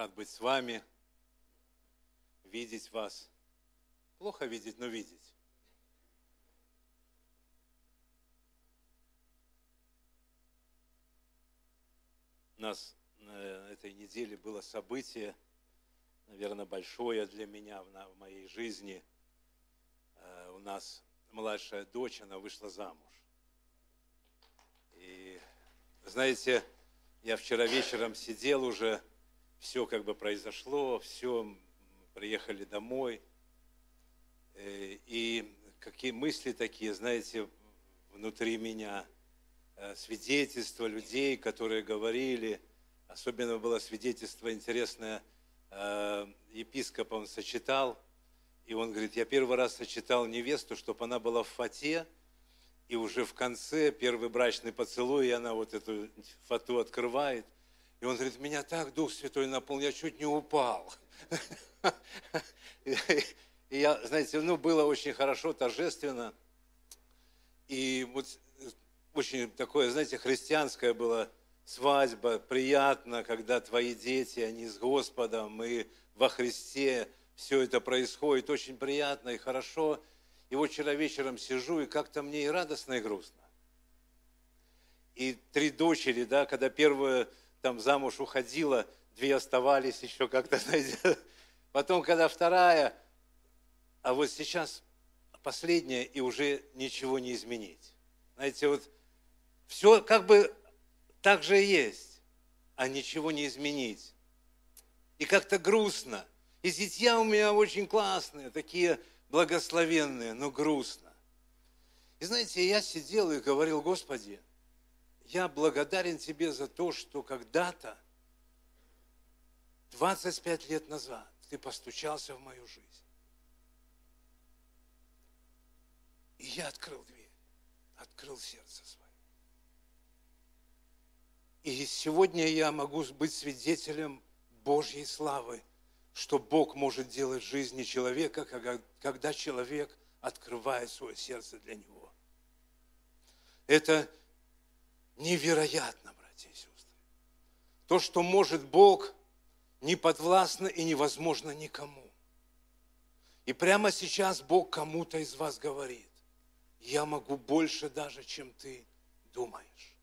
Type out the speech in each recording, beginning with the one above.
Рад быть с вами, видеть вас. Плохо видеть, но видеть. У нас на этой неделе было событие, наверное, большое для меня в моей жизни. Э, у нас младшая дочь, она вышла замуж. И, знаете, я вчера вечером сидел уже, все как бы произошло, все, приехали домой. Э, и какие мысли такие, знаете, внутри меня, э, свидетельства людей, которые говорили, особенно было свидетельство интересное, э, епископ он сочетал, и он говорит, я первый раз сочетал невесту, чтобы она была в фате, и уже в конце первый брачный поцелуй, и она вот эту фату открывает. И он говорит, меня так Дух Святой наполнил, я чуть не упал. И я, знаете, ну, было очень хорошо, торжественно. И вот очень такое, знаете, христианское было свадьба, приятно, когда твои дети, они с Господом, и во Христе все это происходит, очень приятно и хорошо. И вот вчера вечером сижу, и как-то мне и радостно, и грустно. И три дочери, да, когда первая там замуж уходила, две оставались еще как-то. Потом, когда вторая, а вот сейчас последняя, и уже ничего не изменить. Знаете, вот все как бы так же и есть, а ничего не изменить. И как-то грустно. И зятья у меня очень классные, такие благословенные, но грустно. И знаете, я сидел и говорил, Господи, я благодарен Тебе за то, что когда-то, 25 лет назад, Ты постучался в мою жизнь. И я открыл дверь, открыл сердце свое. И сегодня я могу быть свидетелем Божьей славы – что Бог может делать в жизни человека, когда человек открывает свое сердце для Него. Это невероятно, братья и сестры. То, что может Бог, не подвластно и невозможно никому. И прямо сейчас Бог кому-то из вас говорит, я могу больше даже, чем ты думаешь.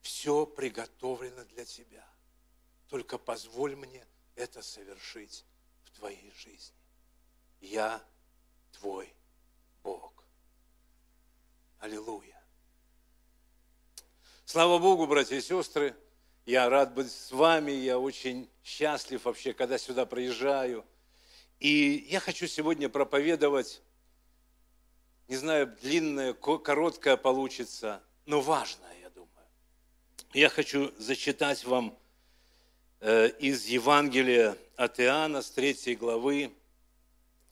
Все приготовлено для тебя. Только позволь мне это совершить в твоей жизни. Я твой Бог. Аллилуйя. Слава Богу, братья и сестры. Я рад быть с вами. Я очень счастлив вообще, когда сюда приезжаю. И я хочу сегодня проповедовать, не знаю, длинное, короткое получится, но важное, я думаю. Я хочу зачитать вам Э, из Евангелия от Иоанна с 3 главы,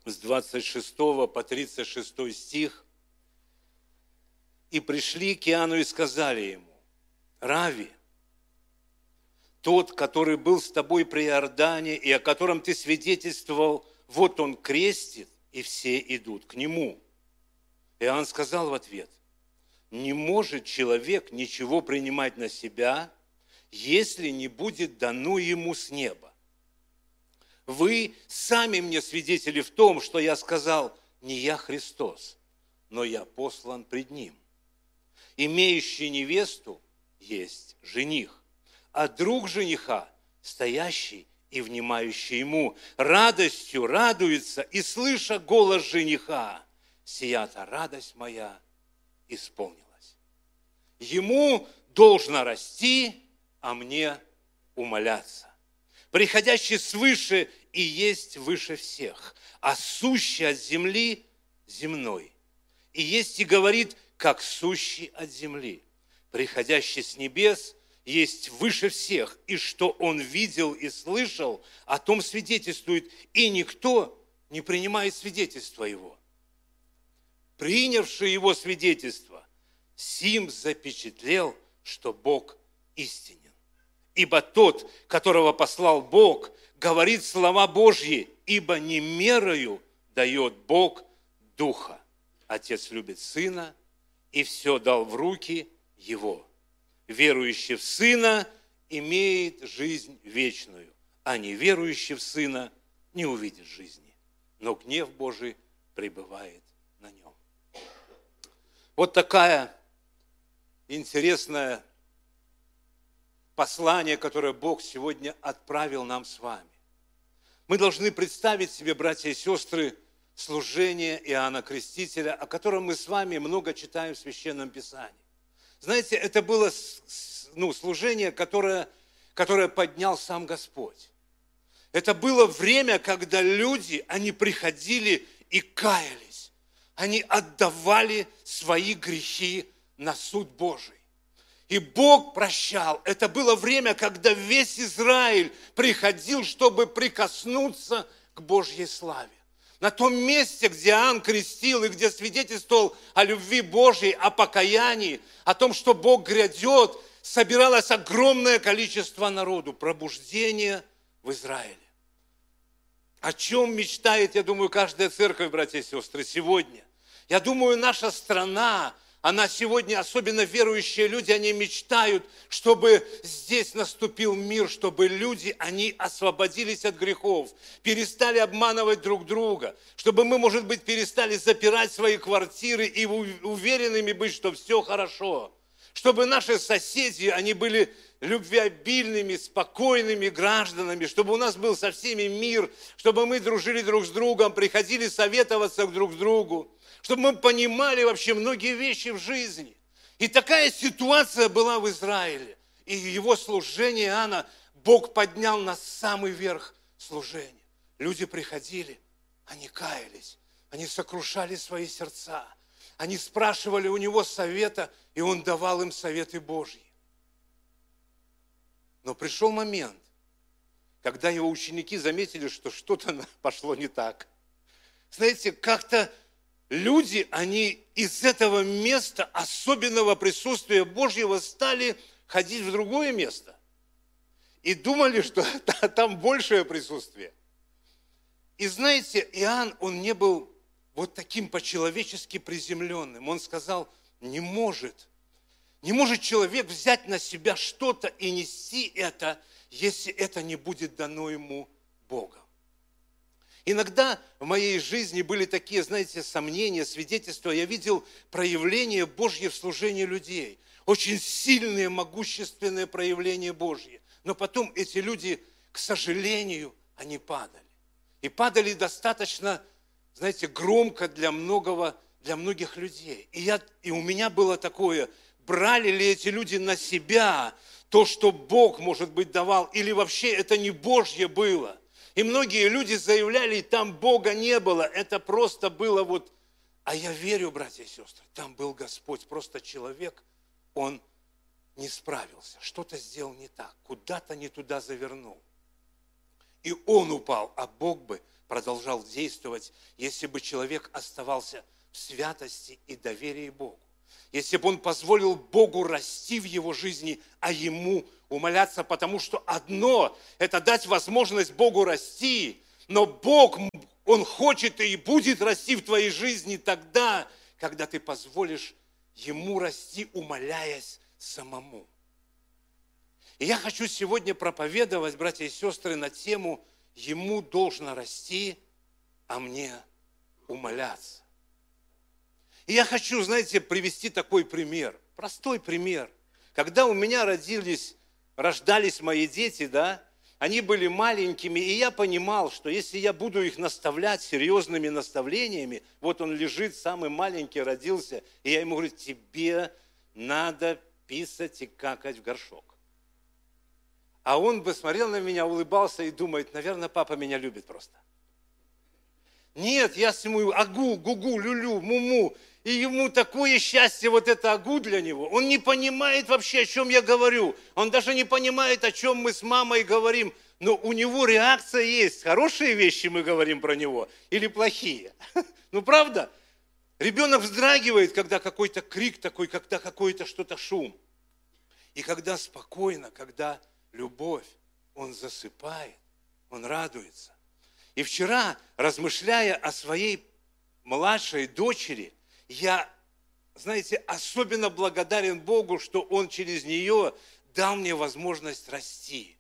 с 26 по 36 стих. «И пришли к Иоанну и сказали ему, Рави, тот, который был с тобой при Иордане и о котором ты свидетельствовал, вот он крестит, и все идут к нему». Иоанн сказал в ответ, «Не может человек ничего принимать на себя, если не будет дано ему с неба. Вы сами мне свидетели в том, что я сказал, не я Христос, но я послан пред Ним. Имеющий невесту есть жених, а друг жениха, стоящий и внимающий ему, радостью радуется и, слыша голос жениха, сия-то радость моя исполнилась. Ему должно расти, а мне умоляться. Приходящий свыше и есть выше всех, а сущий от земли земной. И есть и говорит, как сущий от земли. Приходящий с небес есть выше всех, и что он видел и слышал, о том свидетельствует, и никто не принимает свидетельства его. Принявший его свидетельство, Сим запечатлел, что Бог истинен. Ибо тот, которого послал Бог, говорит слова Божьи, ибо не мерою дает Бог Духа. Отец любит Сына и все дал в руки Его. Верующий в Сына имеет жизнь вечную, а неверующий в Сына не увидит жизни, но гнев Божий пребывает на нем. Вот такая интересная послание, которое Бог сегодня отправил нам с вами. Мы должны представить себе, братья и сестры, служение Иоанна Крестителя, о котором мы с вами много читаем в Священном Писании. Знаете, это было ну, служение, которое, которое поднял сам Господь. Это было время, когда люди, они приходили и каялись. Они отдавали свои грехи на суд Божий. И Бог прощал. Это было время, когда весь Израиль приходил, чтобы прикоснуться к Божьей славе. На том месте, где Иоанн крестил и где свидетельствовал о любви Божьей, о покаянии, о том, что Бог грядет, собиралось огромное количество народу. Пробуждение в Израиле. О чем мечтает, я думаю, каждая церковь, братья и сестры, сегодня? Я думаю, наша страна, она сегодня, особенно верующие люди, они мечтают, чтобы здесь наступил мир, чтобы люди, они освободились от грехов, перестали обманывать друг друга, чтобы мы, может быть, перестали запирать свои квартиры и уверенными быть, что все хорошо, чтобы наши соседи, они были любвеобильными, спокойными гражданами, чтобы у нас был со всеми мир, чтобы мы дружили друг с другом, приходили советоваться друг к другу, чтобы мы понимали вообще многие вещи в жизни. И такая ситуация была в Израиле. И его служение Иоанна Бог поднял на самый верх служения. Люди приходили, они каялись, они сокрушали свои сердца, они спрашивали у него совета, и он давал им советы Божьи. Но пришел момент, когда его ученики заметили, что что-то пошло не так. Знаете, как-то люди, они из этого места особенного присутствия Божьего стали ходить в другое место. И думали, что там большее присутствие. И знаете, Иоанн, он не был вот таким по-человечески приземленным. Он сказал, не может не может человек взять на себя что-то и нести это, если это не будет дано ему Богом. Иногда в моей жизни были такие, знаете, сомнения, свидетельства. Я видел проявление Божье в служении людей. Очень сильные, могущественные проявления Божьи. Но потом эти люди, к сожалению, они падали. И падали достаточно, знаете, громко для многого, для многих людей. И, я, и у меня было такое – брали ли эти люди на себя то, что Бог, может быть, давал, или вообще это не Божье было. И многие люди заявляли, там Бога не было, это просто было вот... А я верю, братья и сестры, там был Господь, просто человек, он не справился, что-то сделал не так, куда-то не туда завернул. И он упал, а Бог бы продолжал действовать, если бы человек оставался в святости и доверии Богу если бы он позволил Богу расти в его жизни, а ему умоляться, потому что одно – это дать возможность Богу расти, но Бог, Он хочет и будет расти в твоей жизни тогда, когда ты позволишь Ему расти, умоляясь самому. И я хочу сегодня проповедовать, братья и сестры, на тему «Ему должно расти, а мне умоляться». И я хочу, знаете, привести такой пример, простой пример. Когда у меня родились, рождались мои дети, да, они были маленькими, и я понимал, что если я буду их наставлять серьезными наставлениями, вот он лежит, самый маленький родился, и я ему говорю, тебе надо писать и какать в горшок. А он бы смотрел на меня, улыбался и думает, наверное, папа меня любит просто. Нет, я с ему агу, гугу, люлю, муму и ему такое счастье, вот это агу для него. Он не понимает вообще, о чем я говорю. Он даже не понимает, о чем мы с мамой говорим. Но у него реакция есть. Хорошие вещи мы говорим про него или плохие. Ну, правда? Ребенок вздрагивает, когда какой-то крик такой, когда какой-то что-то шум. И когда спокойно, когда любовь, он засыпает, он радуется. И вчера, размышляя о своей младшей дочери, я, знаете, особенно благодарен Богу, что Он через нее дал мне возможность расти.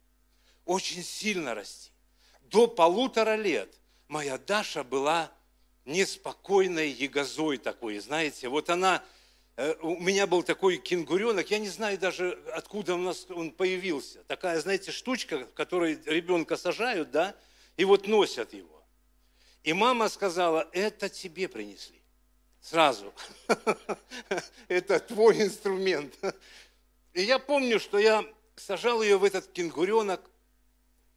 очень сильно расти. До полутора лет моя Даша была неспокойной ягозой такой, знаете. Вот она, э, у меня был такой кенгуренок, я не знаю даже, откуда у нас он появился. Такая, знаете, штучка, в которой ребенка сажают, да, и вот носят его. И мама сказала, это тебе принесли. Сразу. Это твой инструмент. И я помню, что я сажал ее в этот кенгуренок,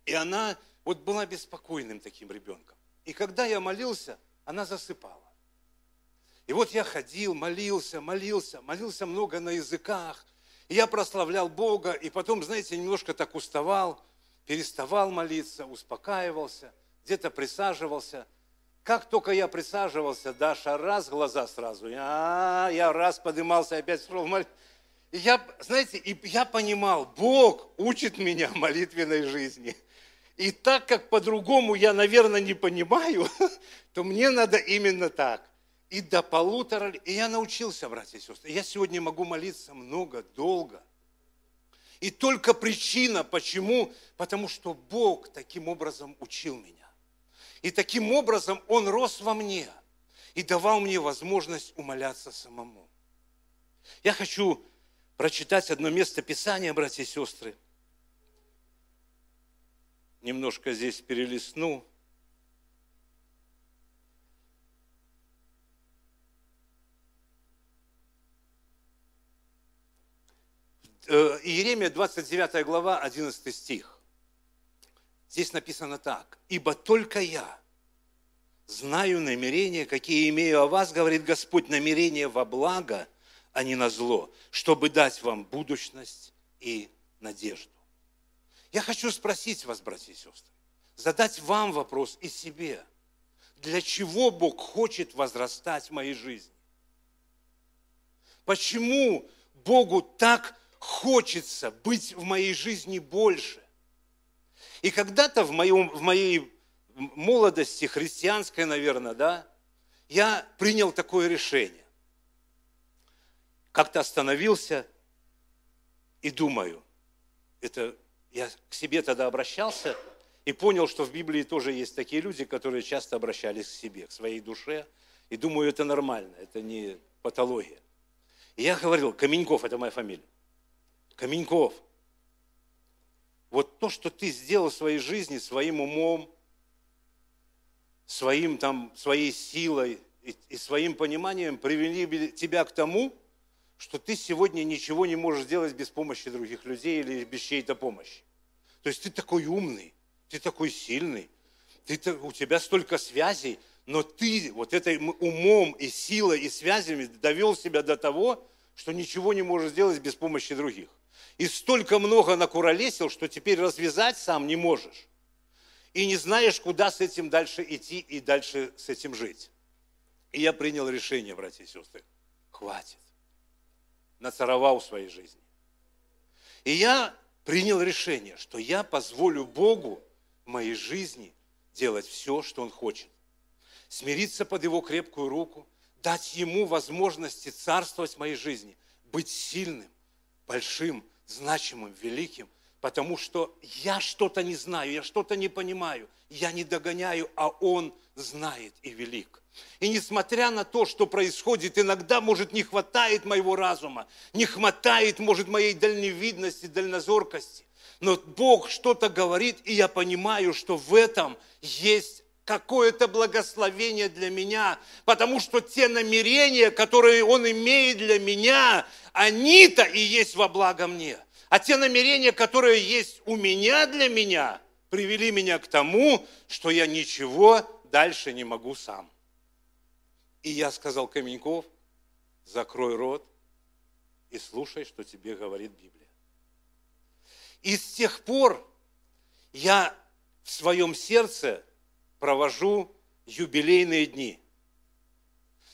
и она вот была беспокойным таким ребенком. И когда я молился, она засыпала. И вот я ходил, молился, молился, молился много на языках. И я прославлял Бога, и потом, знаете, немножко так уставал, переставал молиться, успокаивался, где-то присаживался. Как только я присаживался, Даша раз глаза сразу, я, я раз поднимался, опять шел молиться. И я, знаете, и я понимал, Бог учит меня молитвенной жизни – и так как по-другому я, наверное, не понимаю, то мне надо именно так. И до полутора. И я научился, братья и сестры. Я сегодня могу молиться много, долго. И только причина, почему, потому что Бог таким образом учил меня. И таким образом Он рос во мне и давал мне возможность умоляться самому. Я хочу прочитать одно место Писания, братья и сестры – немножко здесь перелистну. Э, Иеремия 29 глава, 11 стих. Здесь написано так. «Ибо только я знаю намерения, какие имею о вас, говорит Господь, намерения во благо, а не на зло, чтобы дать вам будущность и надежду». Я хочу спросить вас, братья и сестры, задать вам вопрос и себе. Для чего Бог хочет возрастать в моей жизни? Почему Богу так хочется быть в моей жизни больше? И когда-то в, моем, в моей молодости, христианской, наверное, да, я принял такое решение. Как-то остановился и думаю, это я к себе тогда обращался и понял, что в Библии тоже есть такие люди, которые часто обращались к себе, к своей душе. И думаю, это нормально, это не патология. И я говорил, Каменьков, это моя фамилия. Каменьков, вот то, что ты сделал в своей жизни, своим умом, своим, там, своей силой и, и своим пониманием привели тебя к тому, что ты сегодня ничего не можешь сделать без помощи других людей или без чьей-то помощи. То есть ты такой умный, ты такой сильный, ты, у тебя столько связей, но ты вот этим умом и силой и связями довел себя до того, что ничего не можешь сделать без помощи других. И столько много накуролесил, что теперь развязать сам не можешь. И не знаешь, куда с этим дальше идти и дальше с этим жить. И я принял решение, братья и сестры, хватит нацаровал в своей жизни. И я принял решение, что я позволю Богу в моей жизни делать все, что Он хочет. Смириться под Его крепкую руку, дать Ему возможности царствовать в моей жизни, быть сильным, большим, значимым, великим, потому что я что-то не знаю, я что-то не понимаю, я не догоняю, а Он знает и велик. И несмотря на то, что происходит, иногда, может, не хватает моего разума, не хватает, может, моей дальневидности, дальнозоркости. Но Бог что-то говорит, и я понимаю, что в этом есть какое-то благословение для меня, потому что те намерения, которые Он имеет для меня, они-то и есть во благо мне. А те намерения, которые есть у меня для меня, привели меня к тому, что я ничего дальше не могу сам. И я сказал, Каменьков, закрой рот и слушай, что тебе говорит Библия. И с тех пор я в своем сердце провожу юбилейные дни.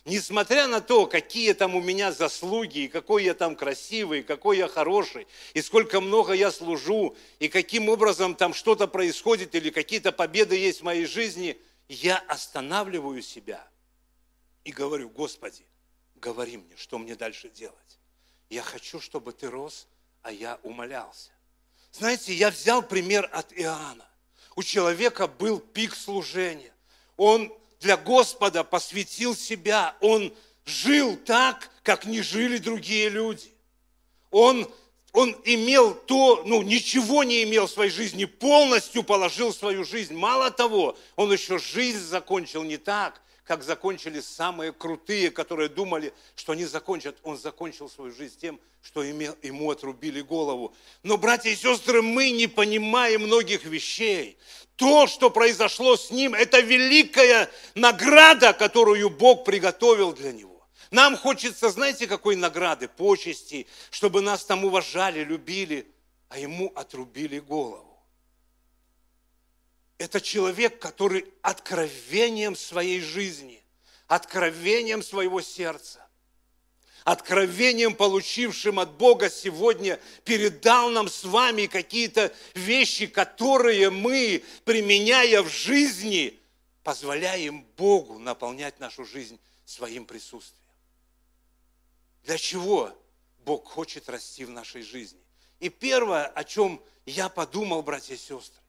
Несмотря на то, какие там у меня заслуги, и какой я там красивый, и какой я хороший, и сколько много я служу, и каким образом там что-то происходит, или какие-то победы есть в моей жизни, я останавливаю себя – и говорю, Господи, говори мне, что мне дальше делать. Я хочу, чтобы Ты рос, а я умолялся. Знаете, я взял пример от Иоанна. У человека был пик служения. Он для Господа посвятил себя. Он жил так, как не жили другие люди. Он, он имел то, ну, ничего не имел в своей жизни, полностью положил свою жизнь. Мало того, он еще жизнь закончил не так, как закончили самые крутые, которые думали, что они закончат. Он закончил свою жизнь тем, что ему отрубили голову. Но, братья и сестры, мы не понимаем многих вещей. То, что произошло с ним, это великая награда, которую Бог приготовил для него. Нам хочется, знаете, какой награды, почести, чтобы нас там уважали, любили, а ему отрубили голову. Это человек, который откровением своей жизни, откровением своего сердца, откровением, получившим от Бога сегодня, передал нам с вами какие-то вещи, которые мы, применяя в жизни, позволяем Богу наполнять нашу жизнь своим присутствием. Для чего Бог хочет расти в нашей жизни? И первое, о чем я подумал, братья и сестры,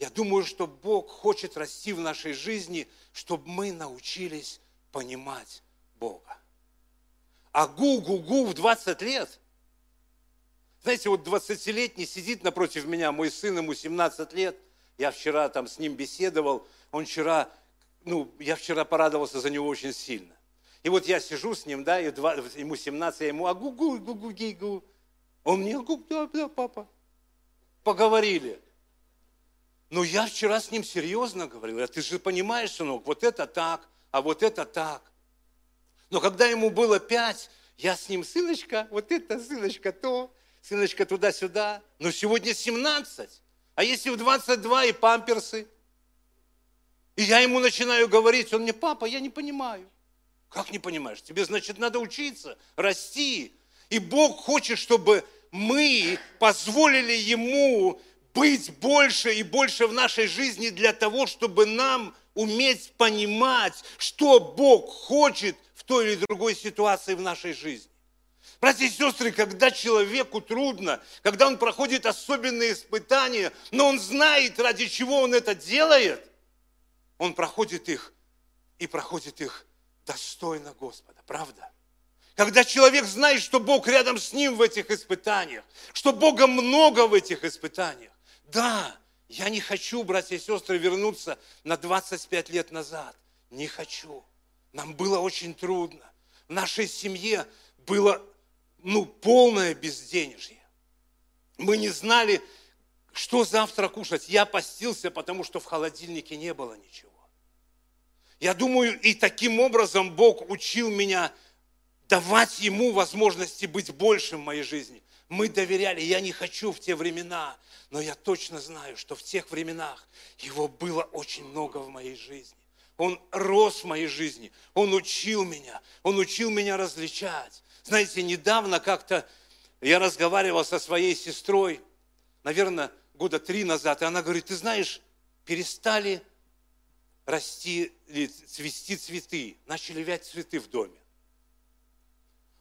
я думаю, что Бог хочет расти в нашей жизни, чтобы мы научились понимать Бога. А гу-гу-гу в 20 лет. Знаете, вот 20-летний сидит напротив меня, мой сын, ему 17 лет. Я вчера там с ним беседовал. Он вчера, ну, я вчера порадовался за него очень сильно. И вот я сижу с ним, да, и два, ему 17, я ему, а гу-гу, гу-гу-гу-гу. Он мне, гу, да, да, папа. Поговорили. Но я вчера с ним серьезно говорил, а ты же понимаешь, сынок, вот это так, а вот это так. Но когда ему было пять, я с ним, сыночка, вот это, сыночка, то, сыночка туда-сюда. Но сегодня 17. А если в 22 и памперсы? И я ему начинаю говорить, он мне, папа, я не понимаю. Как не понимаешь? Тебе, значит, надо учиться, расти. И Бог хочет, чтобы мы позволили Ему быть больше и больше в нашей жизни для того, чтобы нам уметь понимать, что Бог хочет в той или другой ситуации в нашей жизни. Братья и сестры, когда человеку трудно, когда он проходит особенные испытания, но он знает, ради чего он это делает, он проходит их и проходит их достойно Господа, правда? Когда человек знает, что Бог рядом с ним в этих испытаниях, что Бога много в этих испытаниях, да, я не хочу, братья и сестры, вернуться на 25 лет назад. Не хочу. Нам было очень трудно. В нашей семье было ну, полное безденежье. Мы не знали, что завтра кушать. Я постился, потому что в холодильнике не было ничего. Я думаю, и таким образом Бог учил меня давать Ему возможности быть большим в моей жизни. Мы доверяли, я не хочу в те времена, но я точно знаю, что в тех временах Его было очень много в моей жизни. Он рос в моей жизни, Он учил меня, Он учил меня различать. Знаете, недавно как-то я разговаривал со своей сестрой, наверное, года три назад, и она говорит, ты знаешь, перестали расти, цвести цветы, начали вять цветы в доме.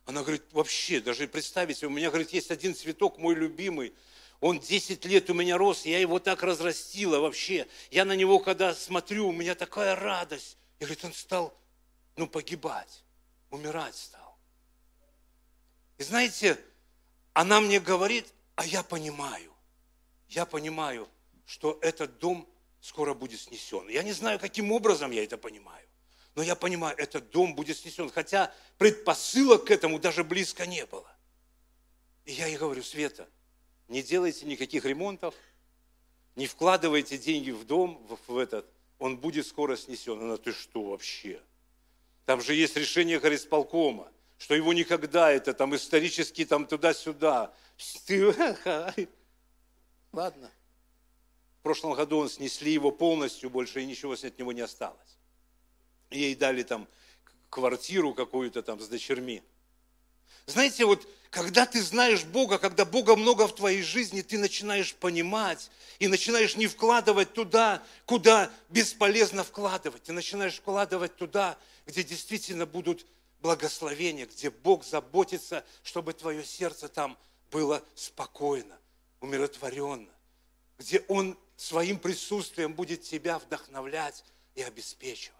Она говорит, вообще, даже представить, у меня, говорит, есть один цветок, мой любимый, он 10 лет у меня рос, я его так разрастила вообще. Я на него, когда смотрю, у меня такая радость. И говорит, он стал, ну, погибать, умирать стал. И знаете, она мне говорит, а я понимаю, я понимаю, что этот дом скоро будет снесен. Я не знаю, каким образом я это понимаю. Но я понимаю, этот дом будет снесен, хотя предпосылок к этому даже близко не было. И я ей говорю, Света, не делайте никаких ремонтов, не вкладывайте деньги в дом, в, этот, он будет скоро снесен. Она, ты что вообще? Там же есть решение горисполкома, что его никогда, это там исторически там туда-сюда. Ты, ладно. В прошлом году он снесли его полностью, больше и ничего от него не осталось ей дали там квартиру какую-то там с дочерьми. Знаете, вот когда ты знаешь Бога, когда Бога много в твоей жизни, ты начинаешь понимать и начинаешь не вкладывать туда, куда бесполезно вкладывать. Ты начинаешь вкладывать туда, где действительно будут благословения, где Бог заботится, чтобы твое сердце там было спокойно. умиротворенно, где Он своим присутствием будет тебя вдохновлять и обеспечивать.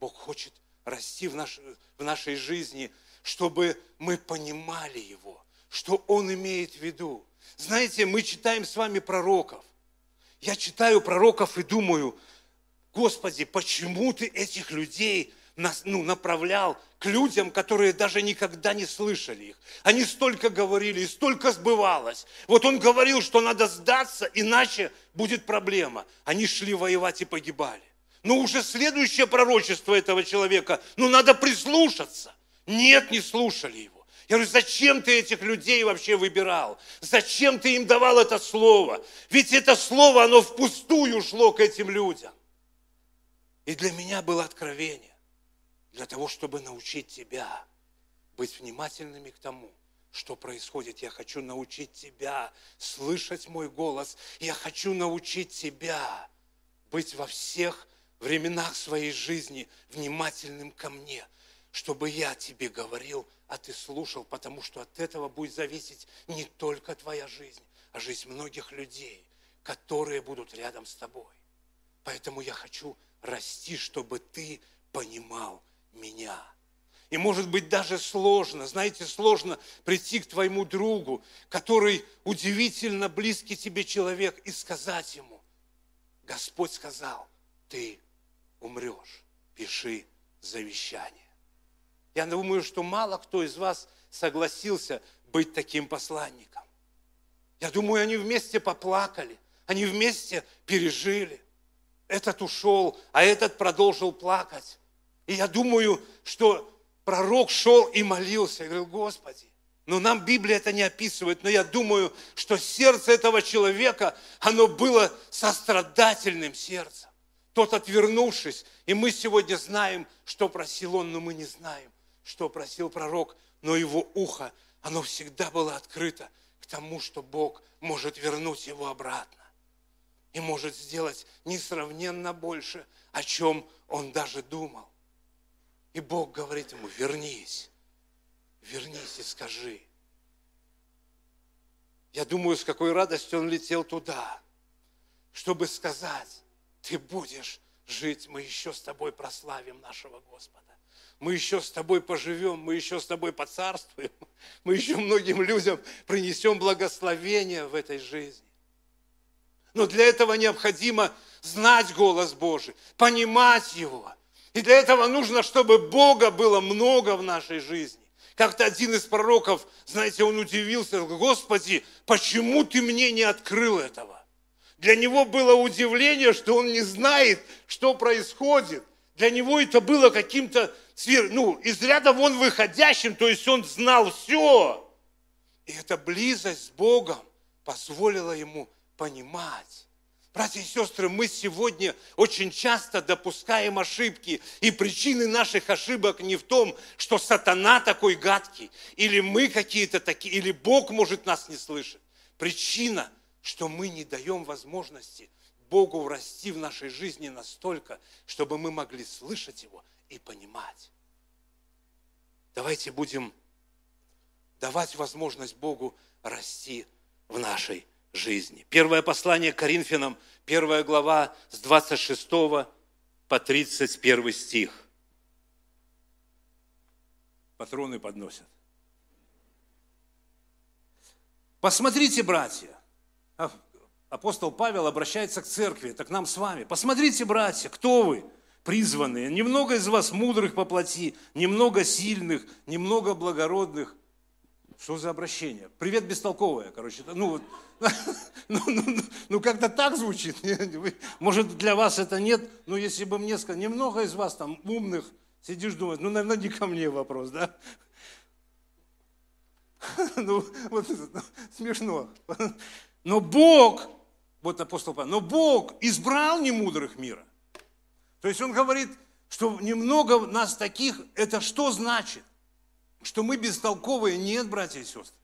Бог хочет расти в, наш, в нашей жизни, чтобы мы понимали Его, что Он имеет в виду. Знаете, мы читаем с вами пророков. Я читаю пророков и думаю, Господи, почему Ты этих людей ну, направлял к людям, которые даже никогда не слышали их. Они столько говорили, и столько сбывалось. Вот он говорил, что надо сдаться, иначе будет проблема. Они шли воевать и погибали. Но уже следующее пророчество этого человека, ну надо прислушаться. Нет, не слушали его. Я говорю, зачем ты этих людей вообще выбирал? Зачем ты им давал это слово? Ведь это слово, оно впустую шло к этим людям. И для меня было откровение для того, чтобы научить тебя быть внимательными к тому, что происходит. Я хочу научить тебя слышать мой голос. Я хочу научить тебя быть во всех временах своей жизни внимательным ко мне, чтобы я тебе говорил, а ты слушал, потому что от этого будет зависеть не только твоя жизнь, а жизнь многих людей, которые будут рядом с тобой. Поэтому я хочу расти, чтобы ты понимал, меня. И может быть даже сложно, знаете, сложно прийти к твоему другу, который удивительно близкий тебе человек, и сказать ему, Господь сказал, ты умрешь, пиши завещание. Я думаю, что мало кто из вас согласился быть таким посланником. Я думаю, они вместе поплакали, они вместе пережили. Этот ушел, а этот продолжил плакать. И я думаю, что пророк шел и молился. Я говорю, Господи, но нам Библия это не описывает, но я думаю, что сердце этого человека, оно было сострадательным сердцем. Тот отвернувшись, и мы сегодня знаем, что просил он, но мы не знаем, что просил пророк, но его ухо, оно всегда было открыто к тому, что Бог может вернуть его обратно и может сделать несравненно больше, о чем он даже думал. И Бог говорит ему, вернись, вернись и скажи. Я думаю, с какой радостью он летел туда, чтобы сказать, ты будешь жить, мы еще с тобой прославим нашего Господа. Мы еще с тобой поживем, мы еще с тобой поцарствуем, мы еще многим людям принесем благословение в этой жизни. Но для этого необходимо знать голос Божий, понимать его – и для этого нужно, чтобы Бога было много в нашей жизни. Как-то один из пророков, знаете, он удивился, Господи, почему ты мне не открыл этого? Для него было удивление, что он не знает, что происходит. Для него это было каким-то, ну, из ряда вон выходящим, то есть он знал все. И эта близость с Богом позволила ему понимать, Братья и сестры, мы сегодня очень часто допускаем ошибки, и причины наших ошибок не в том, что сатана такой гадкий, или мы какие-то такие, или Бог может нас не слышать. Причина, что мы не даем возможности Богу расти в нашей жизни настолько, чтобы мы могли слышать Его и понимать. Давайте будем давать возможность Богу расти в нашей жизни. Первое послание Коринфянам, первая глава с 26 по 31 стих. Патроны подносят. Посмотрите, братья, апостол Павел обращается к церкви, так нам с вами. Посмотрите, братья, кто вы, призванные. Немного из вас мудрых по плоти, немного сильных, немного благородных. Что за обращение? Привет, бестолковое, короче. Ну, ну, ну, ну, ну как-то так звучит. Может, для вас это нет, но если бы мне сказали, немного из вас там умных, сидишь, думаешь, ну, наверное, не ко мне вопрос, да? Ну, вот ну, смешно. Но Бог, вот апостол Павел, но Бог избрал немудрых мира. То есть он говорит, что немного нас таких, это что значит? что мы бестолковые. Нет, братья и сестры.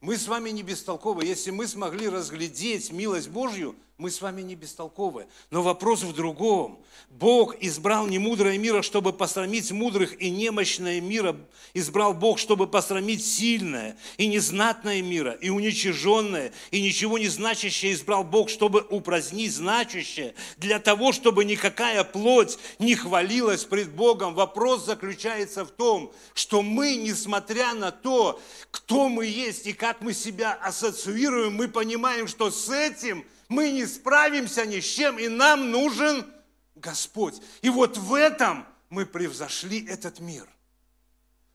Мы с вами не бестолковые. Если мы смогли разглядеть милость Божью мы с вами не бестолковые. Но вопрос в другом. Бог избрал не мудрое мира, чтобы посрамить мудрых, и немощное мира избрал Бог, чтобы посрамить сильное, и незнатное мира, и уничиженное, и ничего не значащее избрал Бог, чтобы упразднить значащее, для того, чтобы никакая плоть не хвалилась пред Богом. Вопрос заключается в том, что мы, несмотря на то, кто мы есть и как мы себя ассоциируем, мы понимаем, что с этим – мы не справимся ни с чем, и нам нужен Господь. И вот в этом мы превзошли этот мир.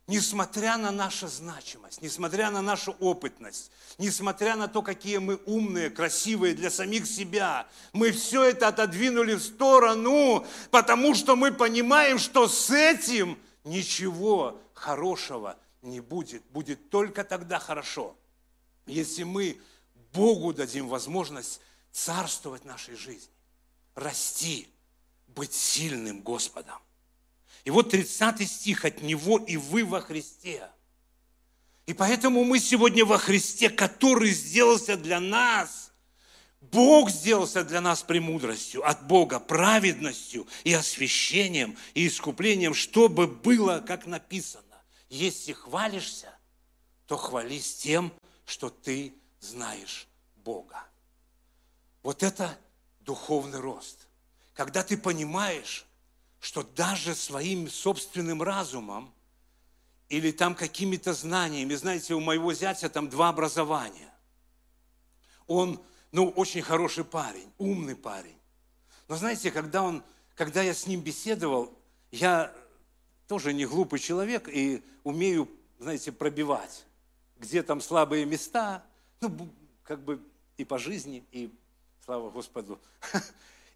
Несмотря на нашу значимость, несмотря на нашу опытность, несмотря на то, какие мы умные, красивые для самих себя, мы все это отодвинули в сторону, потому что мы понимаем, что с этим ничего хорошего не будет. Будет только тогда хорошо, если мы Богу дадим возможность царствовать в нашей жизни, расти, быть сильным Господом. И вот 30 стих от Него и вы во Христе. И поэтому мы сегодня во Христе, который сделался для нас. Бог сделался для нас премудростью от Бога, праведностью и освящением и искуплением, чтобы было, как написано. Если хвалишься, то хвались тем, что ты знаешь Бога. Вот это духовный рост. Когда ты понимаешь, что даже своим собственным разумом или там какими-то знаниями, знаете, у моего зятя там два образования. Он, ну, очень хороший парень, умный парень. Но знаете, когда, он, когда я с ним беседовал, я тоже не глупый человек и умею, знаете, пробивать, где там слабые места, ну, как бы и по жизни, и Слава Господу.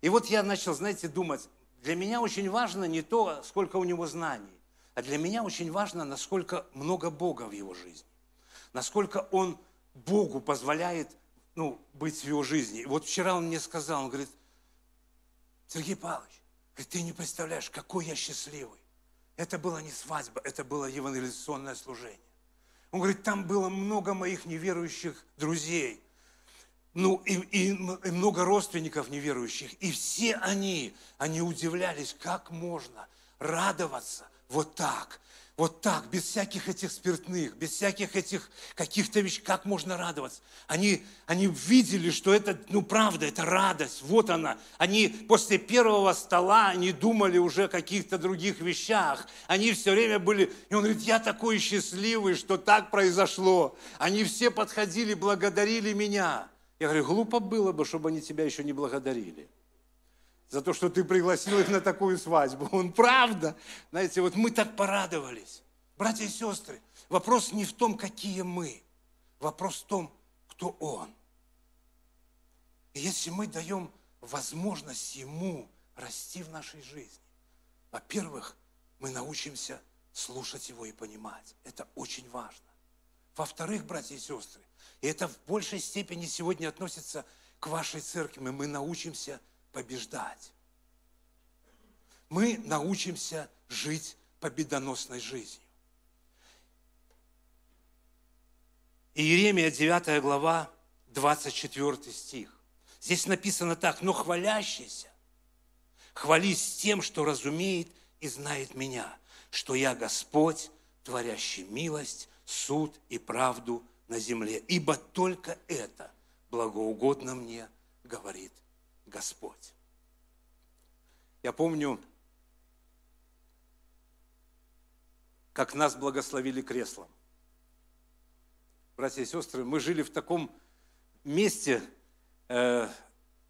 И вот я начал, знаете, думать, для меня очень важно не то, сколько у него знаний, а для меня очень важно, насколько много Бога в его жизни. Насколько он Богу позволяет ну, быть в его жизни. И вот вчера он мне сказал, он говорит, Сергей Павлович, говорит, ты не представляешь, какой я счастливый. Это была не свадьба, это было евангелизационное служение. Он говорит, там было много моих неверующих друзей ну, и, и, и много родственников неверующих. И все они, они удивлялись, как можно радоваться вот так, вот так, без всяких этих спиртных, без всяких этих каких-то вещей, как можно радоваться. Они, они видели, что это, ну, правда, это радость, вот она. Они после первого стола, они думали уже о каких-то других вещах. Они все время были, и он говорит, я такой счастливый, что так произошло. Они все подходили, благодарили меня. Я говорю, глупо было бы, чтобы они тебя еще не благодарили за то, что ты пригласил их на такую свадьбу. Он правда. Знаете, вот мы так порадовались. Братья и сестры, вопрос не в том, какие мы. Вопрос в том, кто Он. И если мы даем возможность Ему расти в нашей жизни, во-первых, мы научимся слушать Его и понимать. Это очень важно. Во-вторых, братья и сестры, и это в большей степени сегодня относится к вашей церкви. Мы научимся побеждать. Мы научимся жить победоносной жизнью. Иеремия 9 глава, 24 стих. Здесь написано так, но хвалящийся, хвались тем, что разумеет и знает меня, что я Господь, творящий милость, суд и правду на земле, ибо только это благоугодно мне, говорит Господь. Я помню, как нас благословили креслом. Братья и сестры, мы жили в таком месте, э,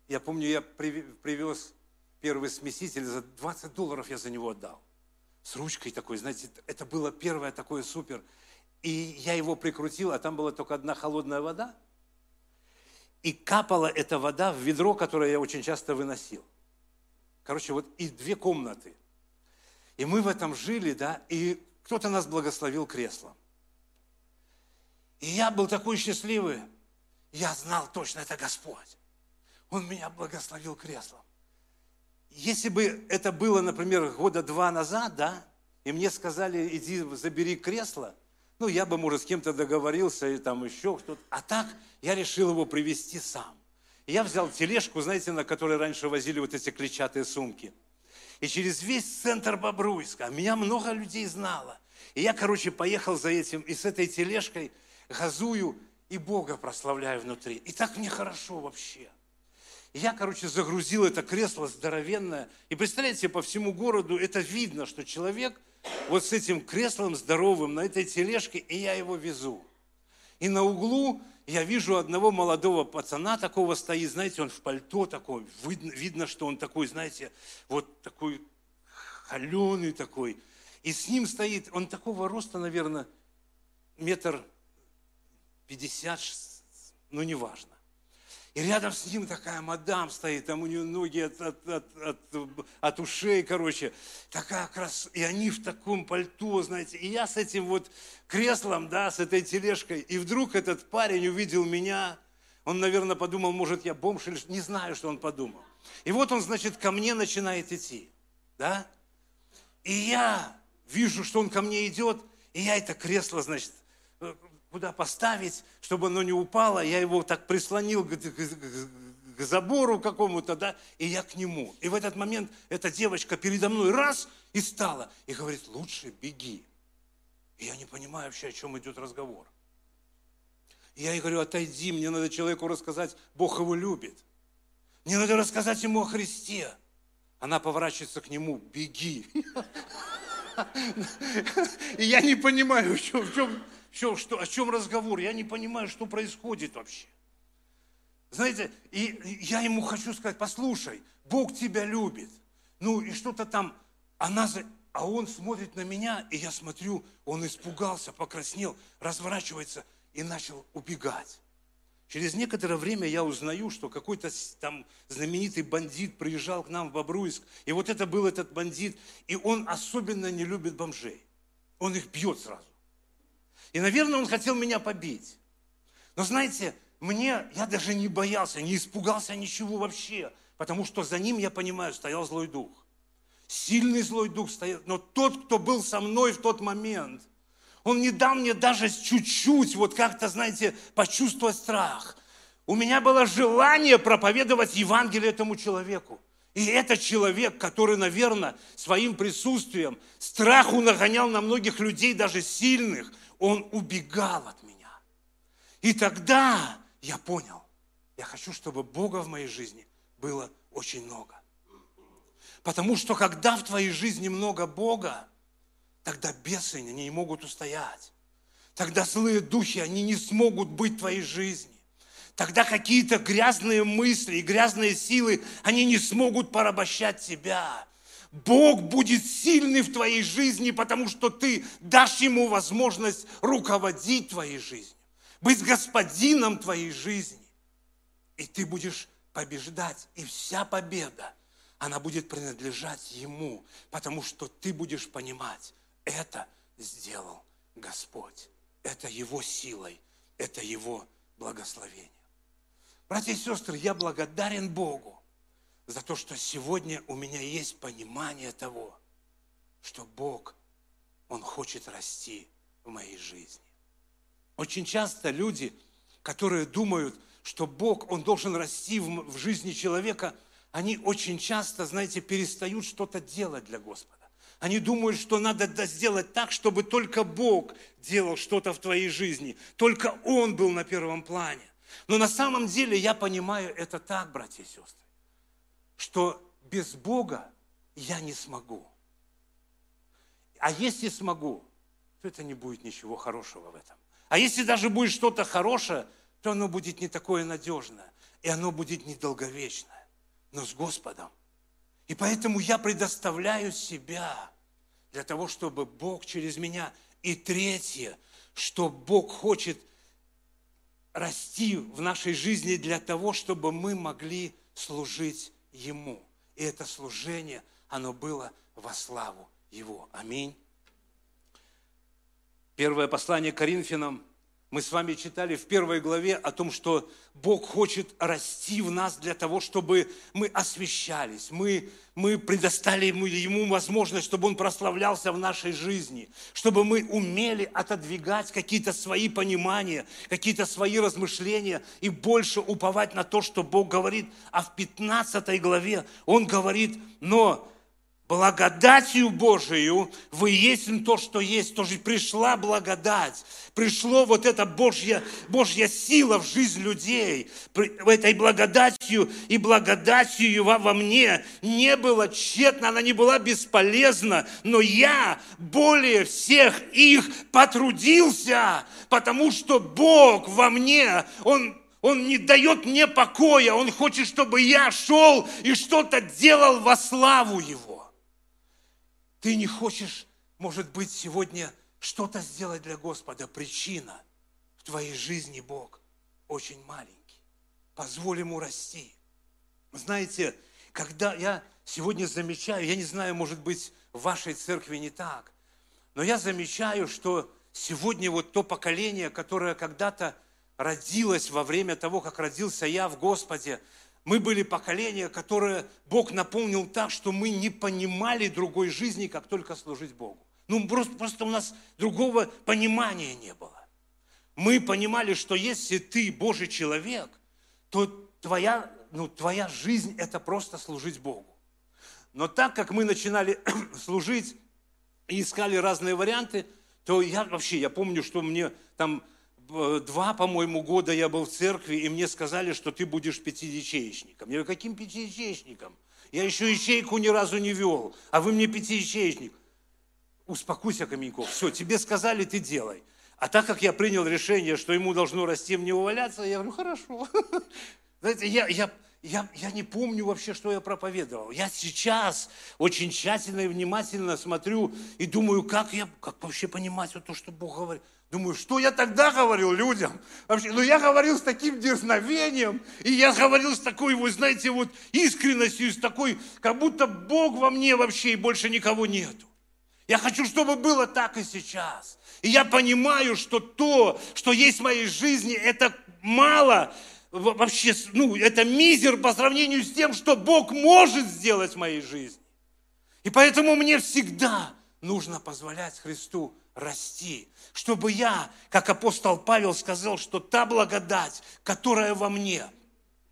я помню, я привез первый смеситель, за 20 долларов я за него отдал. С ручкой такой, знаете, это было первое такое супер. И я его прикрутил, а там была только одна холодная вода. И капала эта вода в ведро, которое я очень часто выносил. Короче, вот и две комнаты. И мы в этом жили, да, и кто-то нас благословил креслом. И я был такой счастливый. Я знал точно, это Господь. Он меня благословил креслом. Если бы это было, например, года два назад, да, и мне сказали, иди забери кресло, ну, я бы, может, с кем-то договорился и там еще кто-то. А так я решил его привести сам. Я взял тележку, знаете, на которой раньше возили вот эти клетчатые сумки. И через весь центр Бобруйска, меня много людей знало. И я, короче, поехал за этим, и с этой тележкой газую, и Бога прославляю внутри. И так мне хорошо вообще. Я, короче, загрузил это кресло здоровенное. И представляете, по всему городу это видно, что человек вот с этим креслом здоровым на этой тележке, и я его везу. И на углу я вижу одного молодого пацана такого стоит, знаете, он в пальто такой, видно, видно что он такой, знаете, вот такой холеный такой. И с ним стоит, он такого роста, наверное, метр пятьдесят, ну, неважно. И рядом с ним такая мадам стоит, там у нее ноги от, от, от, от, от ушей, короче. Такая крас... И они в таком пальто, знаете. И я с этим вот креслом, да, с этой тележкой. И вдруг этот парень увидел меня. Он, наверное, подумал, может, я бомж или... Не знаю, что он подумал. И вот он, значит, ко мне начинает идти. Да? И я вижу, что он ко мне идет. И я это кресло, значит, куда поставить, чтобы оно не упало. Я его так прислонил к, к, к забору какому-то, да, и я к нему. И в этот момент эта девочка передо мной раз и стала, и говорит, лучше беги. И я не понимаю вообще, о чем идет разговор. И я ей говорю, отойди, мне надо человеку рассказать, Бог его любит. Мне надо рассказать ему о Христе. Она поворачивается к нему, беги. И я не понимаю, в чем, в чем, что, что, о чем разговор? Я не понимаю, что происходит вообще. Знаете, и я ему хочу сказать, послушай, Бог тебя любит. Ну и что-то там, она, а он смотрит на меня, и я смотрю, он испугался, покраснел, разворачивается и начал убегать. Через некоторое время я узнаю, что какой-то там знаменитый бандит приезжал к нам в Бобруйск. И вот это был этот бандит. И он особенно не любит бомжей. Он их бьет сразу. И, наверное, он хотел меня побить. Но знаете, мне, я даже не боялся, не испугался ничего вообще, потому что за ним, я понимаю, стоял злой дух. Сильный злой дух стоял, но тот, кто был со мной в тот момент, он не дал мне даже чуть-чуть, вот как-то, знаете, почувствовать страх. У меня было желание проповедовать Евангелие этому человеку. И этот человек, который, наверное, своим присутствием страху нагонял на многих людей, даже сильных, он убегал от меня. И тогда я понял, я хочу, чтобы Бога в моей жизни было очень много. Потому что когда в твоей жизни много Бога, тогда бесы они не могут устоять. Тогда злые духи, они не смогут быть в твоей жизни. Тогда какие-то грязные мысли и грязные силы, они не смогут порабощать тебя. Бог будет сильный в твоей жизни, потому что ты дашь Ему возможность руководить твоей жизнью, быть господином твоей жизни. И ты будешь побеждать, и вся победа, она будет принадлежать Ему, потому что ты будешь понимать, это сделал Господь. Это Его силой, это Его благословение. Братья и сестры, я благодарен Богу, за то, что сегодня у меня есть понимание того, что Бог, Он хочет расти в моей жизни. Очень часто люди, которые думают, что Бог, Он должен расти в, жизни человека, они очень часто, знаете, перестают что-то делать для Господа. Они думают, что надо сделать так, чтобы только Бог делал что-то в твоей жизни, только Он был на первом плане. Но на самом деле я понимаю это так, братья и сестры что без Бога я не смогу. А если смогу, то это не будет ничего хорошего в этом. А если даже будет что-то хорошее, то оно будет не такое надежное, и оно будет недолговечное, но с Господом. И поэтому я предоставляю себя для того, чтобы Бог через меня. И третье, что Бог хочет расти в нашей жизни для того, чтобы мы могли служить Ему. И это служение, оно было во славу Его. Аминь. Первое послание Коринфянам мы с вами читали в первой главе о том, что Бог хочет расти в нас для того, чтобы мы освещались, мы, мы предоставили ему, ему возможность, чтобы Он прославлялся в нашей жизни, чтобы мы умели отодвигать какие-то свои понимания, какие-то свои размышления и больше уповать на то, что Бог говорит. А в 15 главе Он говорит, но благодатью Божию вы есть то, что есть. Тоже пришла благодать, пришло вот эта Божья, Божья сила в жизнь людей. Этой благодатью и благодатью во, во мне не было тщетно, она не была бесполезна, но я более всех их потрудился, потому что Бог во мне, Он он не дает мне покоя, Он хочет, чтобы я шел и что-то делал во славу Его. Ты не хочешь, может быть, сегодня что-то сделать для Господа. Причина в твоей жизни Бог очень маленький. Позволь ему расти. Знаете, когда я сегодня замечаю, я не знаю, может быть, в вашей церкви не так, но я замечаю, что сегодня вот то поколение, которое когда-то родилось во время того, как родился я в Господе, мы были поколение, которое Бог наполнил так, что мы не понимали другой жизни, как только служить Богу. Ну, просто, просто у нас другого понимания не было. Мы понимали, что если ты Божий человек, то твоя, ну, твоя жизнь – это просто служить Богу. Но так как мы начинали служить и искали разные варианты, то я вообще, я помню, что мне там два, по-моему, года я был в церкви, и мне сказали, что ты будешь пятиячеечником. Я говорю, каким пятиячеечником? Я еще ячейку ни разу не вел, а вы мне пятиячеечник. Успокойся, Каменьков, все, тебе сказали, ты делай. А так как я принял решение, что ему должно расти, мне уваляться, я говорю, хорошо. Знаете, я, я, я, я не помню вообще, что я проповедовал. Я сейчас очень тщательно и внимательно смотрю и думаю, как я, как вообще понимать вот то, что Бог говорит. Думаю, что я тогда говорил людям? Вообще, ну я говорил с таким дерзновением, и я говорил с такой, вы знаете, вот искренностью, с такой, как будто Бог во мне вообще и больше никого нету. Я хочу, чтобы было так и сейчас. И я понимаю, что то, что есть в моей жизни, это мало, вообще, ну, это мизер по сравнению с тем, что Бог может сделать в моей жизни. И поэтому мне всегда нужно позволять Христу расти, чтобы я, как апостол Павел сказал, что та благодать, которая во мне,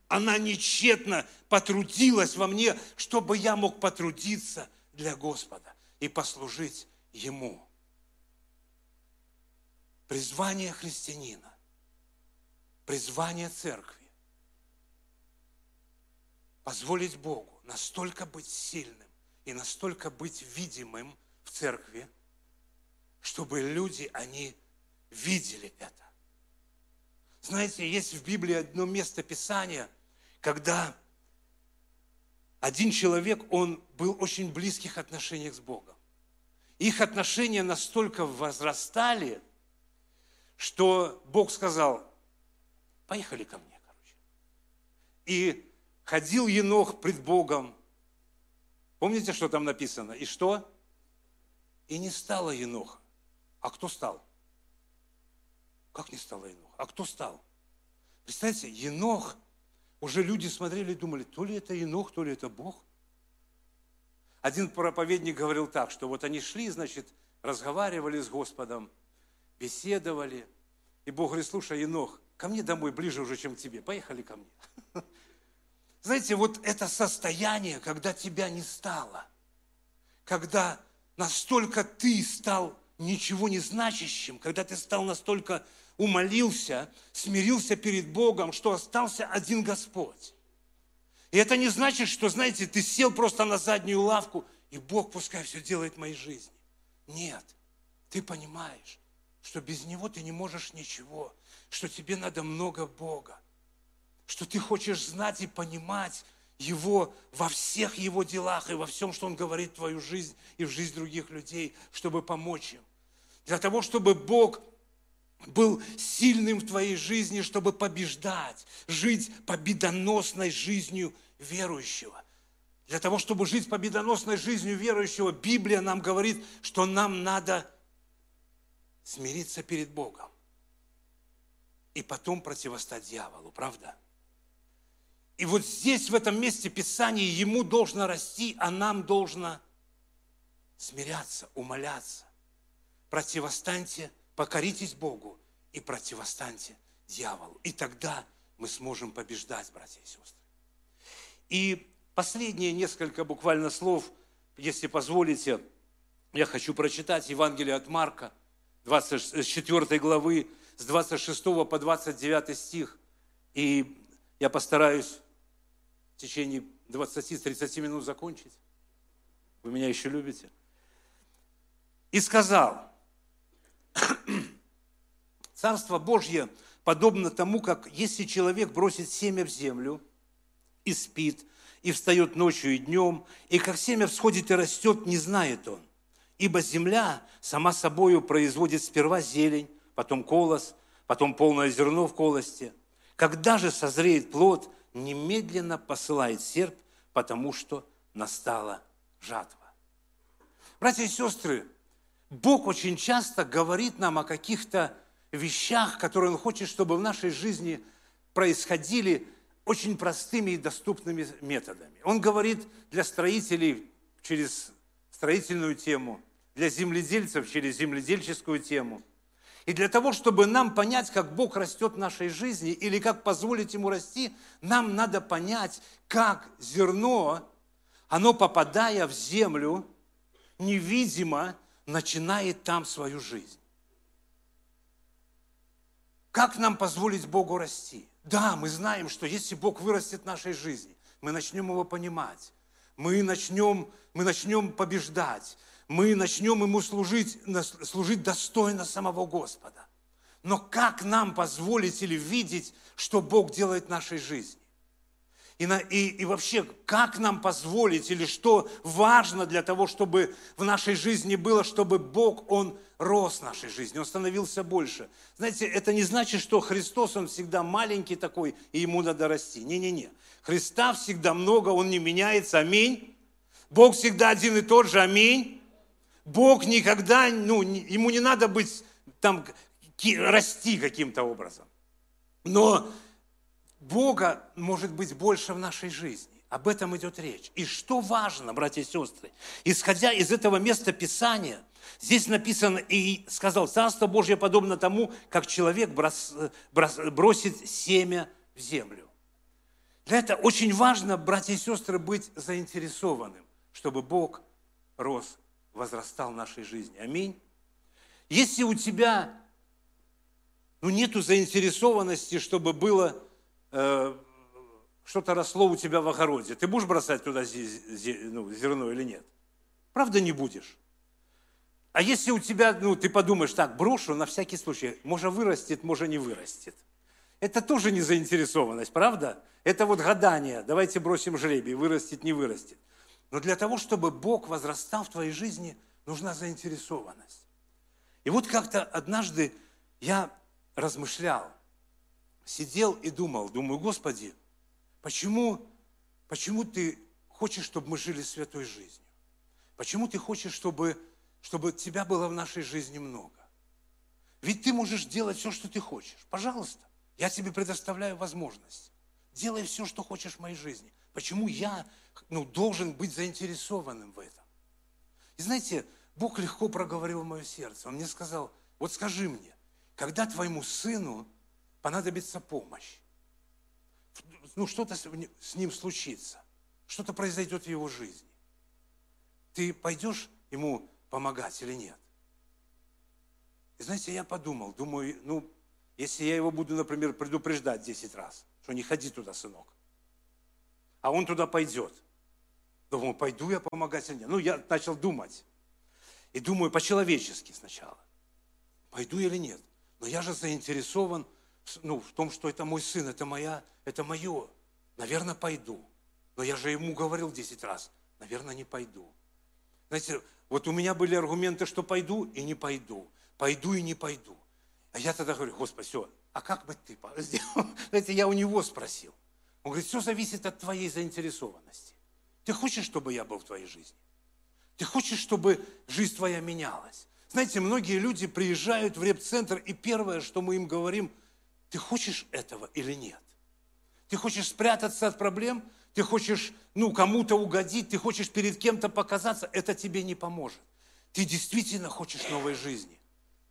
она нечетно потрудилась во мне, чтобы я мог потрудиться для Господа и послужить Ему. Призвание христианина, призвание церкви, позволить Богу настолько быть сильным и настолько быть видимым в церкви – чтобы люди, они видели это. Знаете, есть в Библии одно место Писания, когда один человек, он был в очень близких отношениях с Богом. Их отношения настолько возрастали, что Бог сказал, поехали ко мне, короче. И ходил Енох пред Богом. Помните, что там написано? И что? И не стало Еноха. А кто стал? Как не стало Енох? А кто стал? Представьте, Енох, уже люди смотрели и думали, то ли это Енох, то ли это Бог. Один проповедник говорил так, что вот они шли, значит, разговаривали с Господом, беседовали. И Бог говорит, слушай, Енох, ко мне домой ближе уже, чем к тебе. Поехали ко мне. Знаете, вот это состояние, когда тебя не стало, когда настолько ты стал ничего не значащим, когда ты стал настолько умолился, смирился перед Богом, что остался один Господь. И это не значит, что, знаете, ты сел просто на заднюю лавку, и Бог пускай все делает в моей жизни. Нет, ты понимаешь, что без Него ты не можешь ничего, что тебе надо много Бога, что ты хочешь знать и понимать, его во всех Его делах и во всем, что Он говорит в твою жизнь и в жизнь других людей, чтобы помочь им для того, чтобы Бог был сильным в твоей жизни, чтобы побеждать, жить победоносной жизнью верующего. Для того, чтобы жить победоносной жизнью верующего, Библия нам говорит, что нам надо смириться перед Богом. и потом противостать дьяволу, правда? И вот здесь, в этом месте Писания, ему должно расти, а нам должно смиряться, умоляться. Противостаньте, покоритесь Богу и противостаньте дьяволу. И тогда мы сможем побеждать, братья и сестры. И последние несколько буквально слов, если позволите, я хочу прочитать Евангелие от Марка, 24 главы, с 26 по 29 стих. И я постараюсь в течение 20-30 минут закончить. Вы меня еще любите? И сказал, Царство Божье подобно тому, как если человек бросит семя в землю и спит, и встает ночью и днем, и как семя всходит и растет, не знает он. Ибо земля сама собою производит сперва зелень, потом колос, потом полное зерно в колосте. Когда же созреет плод, немедленно посылает серп, потому что настала жатва. Братья и сестры, Бог очень часто говорит нам о каких-то вещах, которые Он хочет, чтобы в нашей жизни происходили очень простыми и доступными методами. Он говорит для строителей через строительную тему, для земледельцев через земледельческую тему. И для того, чтобы нам понять, как Бог растет в нашей жизни или как позволить Ему расти, нам надо понять, как зерно, оно попадая в землю, невидимо начинает там свою жизнь. Как нам позволить Богу расти? Да, мы знаем, что если Бог вырастет в нашей жизни, мы начнем Его понимать, мы начнем, мы начнем побеждать, мы начнем Ему служить, служить достойно самого Господа. Но как нам позволить или видеть, что Бог делает в нашей жизни? И, на, и, и вообще, как нам позволить или что важно для того, чтобы в нашей жизни было, чтобы Бог, Он рос в нашей жизни, Он становился больше. Знаете, это не значит, что Христос, Он всегда маленький такой, и Ему надо расти. Не-не-не. Христа всегда много, Он не меняется. Аминь. Бог всегда один и тот же. Аминь. Бог никогда, ну, Ему не надо быть там, расти каким-то образом. Но Бога может быть больше в нашей жизни. Об этом идет речь. И что важно, братья и сестры, исходя из этого места Писания, здесь написано, и сказал, Царство Божье подобно тому, как человек брос, брос, бросит семя в землю. Для этого очень важно, братья и сестры, быть заинтересованным, чтобы Бог рос, возрастал в нашей жизни. Аминь. Если у тебя ну, нету заинтересованности, чтобы было Э, что-то росло у тебя в огороде, ты будешь бросать туда ну, зерно или нет? Правда не будешь? А если у тебя, ну, ты подумаешь, так, брошу на всякий случай, может вырастет, может не вырастет. Это тоже не заинтересованность, правда? Это вот гадание, давайте бросим жребий, вырастет, не вырастет. Но для того, чтобы Бог возрастал в твоей жизни, нужна заинтересованность. И вот как-то однажды я размышлял, сидел и думал, думаю, Господи, почему, почему Ты хочешь, чтобы мы жили святой жизнью? Почему Ты хочешь, чтобы, чтобы Тебя было в нашей жизни много? Ведь Ты можешь делать все, что Ты хочешь. Пожалуйста, я тебе предоставляю возможность. Делай все, что хочешь в моей жизни. Почему я ну, должен быть заинтересованным в этом? И знаете, Бог легко проговорил в мое сердце. Он мне сказал, вот скажи мне, когда твоему сыну понадобится помощь. Ну, что-то с ним случится. Что-то произойдет в его жизни. Ты пойдешь ему помогать или нет? И знаете, я подумал, думаю, ну, если я его буду, например, предупреждать 10 раз, что не ходи туда, сынок, а он туда пойдет. Думаю, пойду я помогать или нет? Ну, я начал думать. И думаю по-человечески сначала. Пойду или нет? Но я же заинтересован ну, в том, что это мой сын, это моя, это мое. Наверное, пойду. Но я же ему говорил 10 раз, наверное, не пойду. Знаете, вот у меня были аргументы, что пойду и не пойду. Пойду и не пойду. А я тогда говорю, Господи, все, а как бы ты сделал? Знаете, я у него спросил. Он говорит, все зависит от твоей заинтересованности. Ты хочешь, чтобы я был в твоей жизни? Ты хочешь, чтобы жизнь твоя менялась? Знаете, многие люди приезжают в реп-центр, и первое, что мы им говорим, Ты хочешь этого или нет? Ты хочешь спрятаться от проблем? Ты хочешь, ну, кому-то угодить? Ты хочешь перед кем-то показаться? Это тебе не поможет. Ты действительно хочешь новой жизни.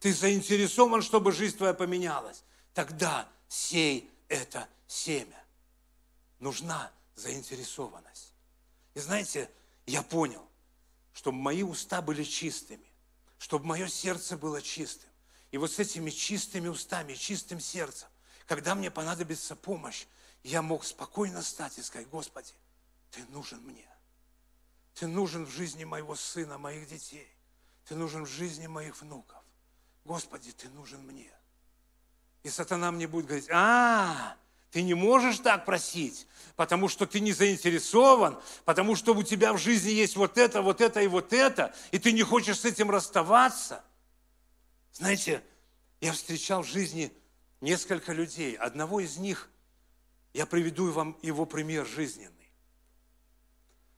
Ты заинтересован, чтобы жизнь твоя поменялась. Тогда сей это семя. Нужна заинтересованность. И знаете, я понял, чтобы мои уста были чистыми, чтобы мое сердце было чистым. И вот с этими чистыми устами, чистым сердцем, когда мне понадобится помощь, я мог спокойно стать и сказать, Господи, Ты нужен мне. Ты нужен в жизни моего сына, моих детей. Ты нужен в жизни моих внуков. Господи, Ты нужен мне. И сатана мне будет говорить, а, ты не можешь так просить, потому что ты не заинтересован, потому что у тебя в жизни есть вот это, вот это и вот это, и ты не хочешь с этим расставаться. Знаете, я встречал в жизни несколько людей. Одного из них, я приведу вам его пример жизненный.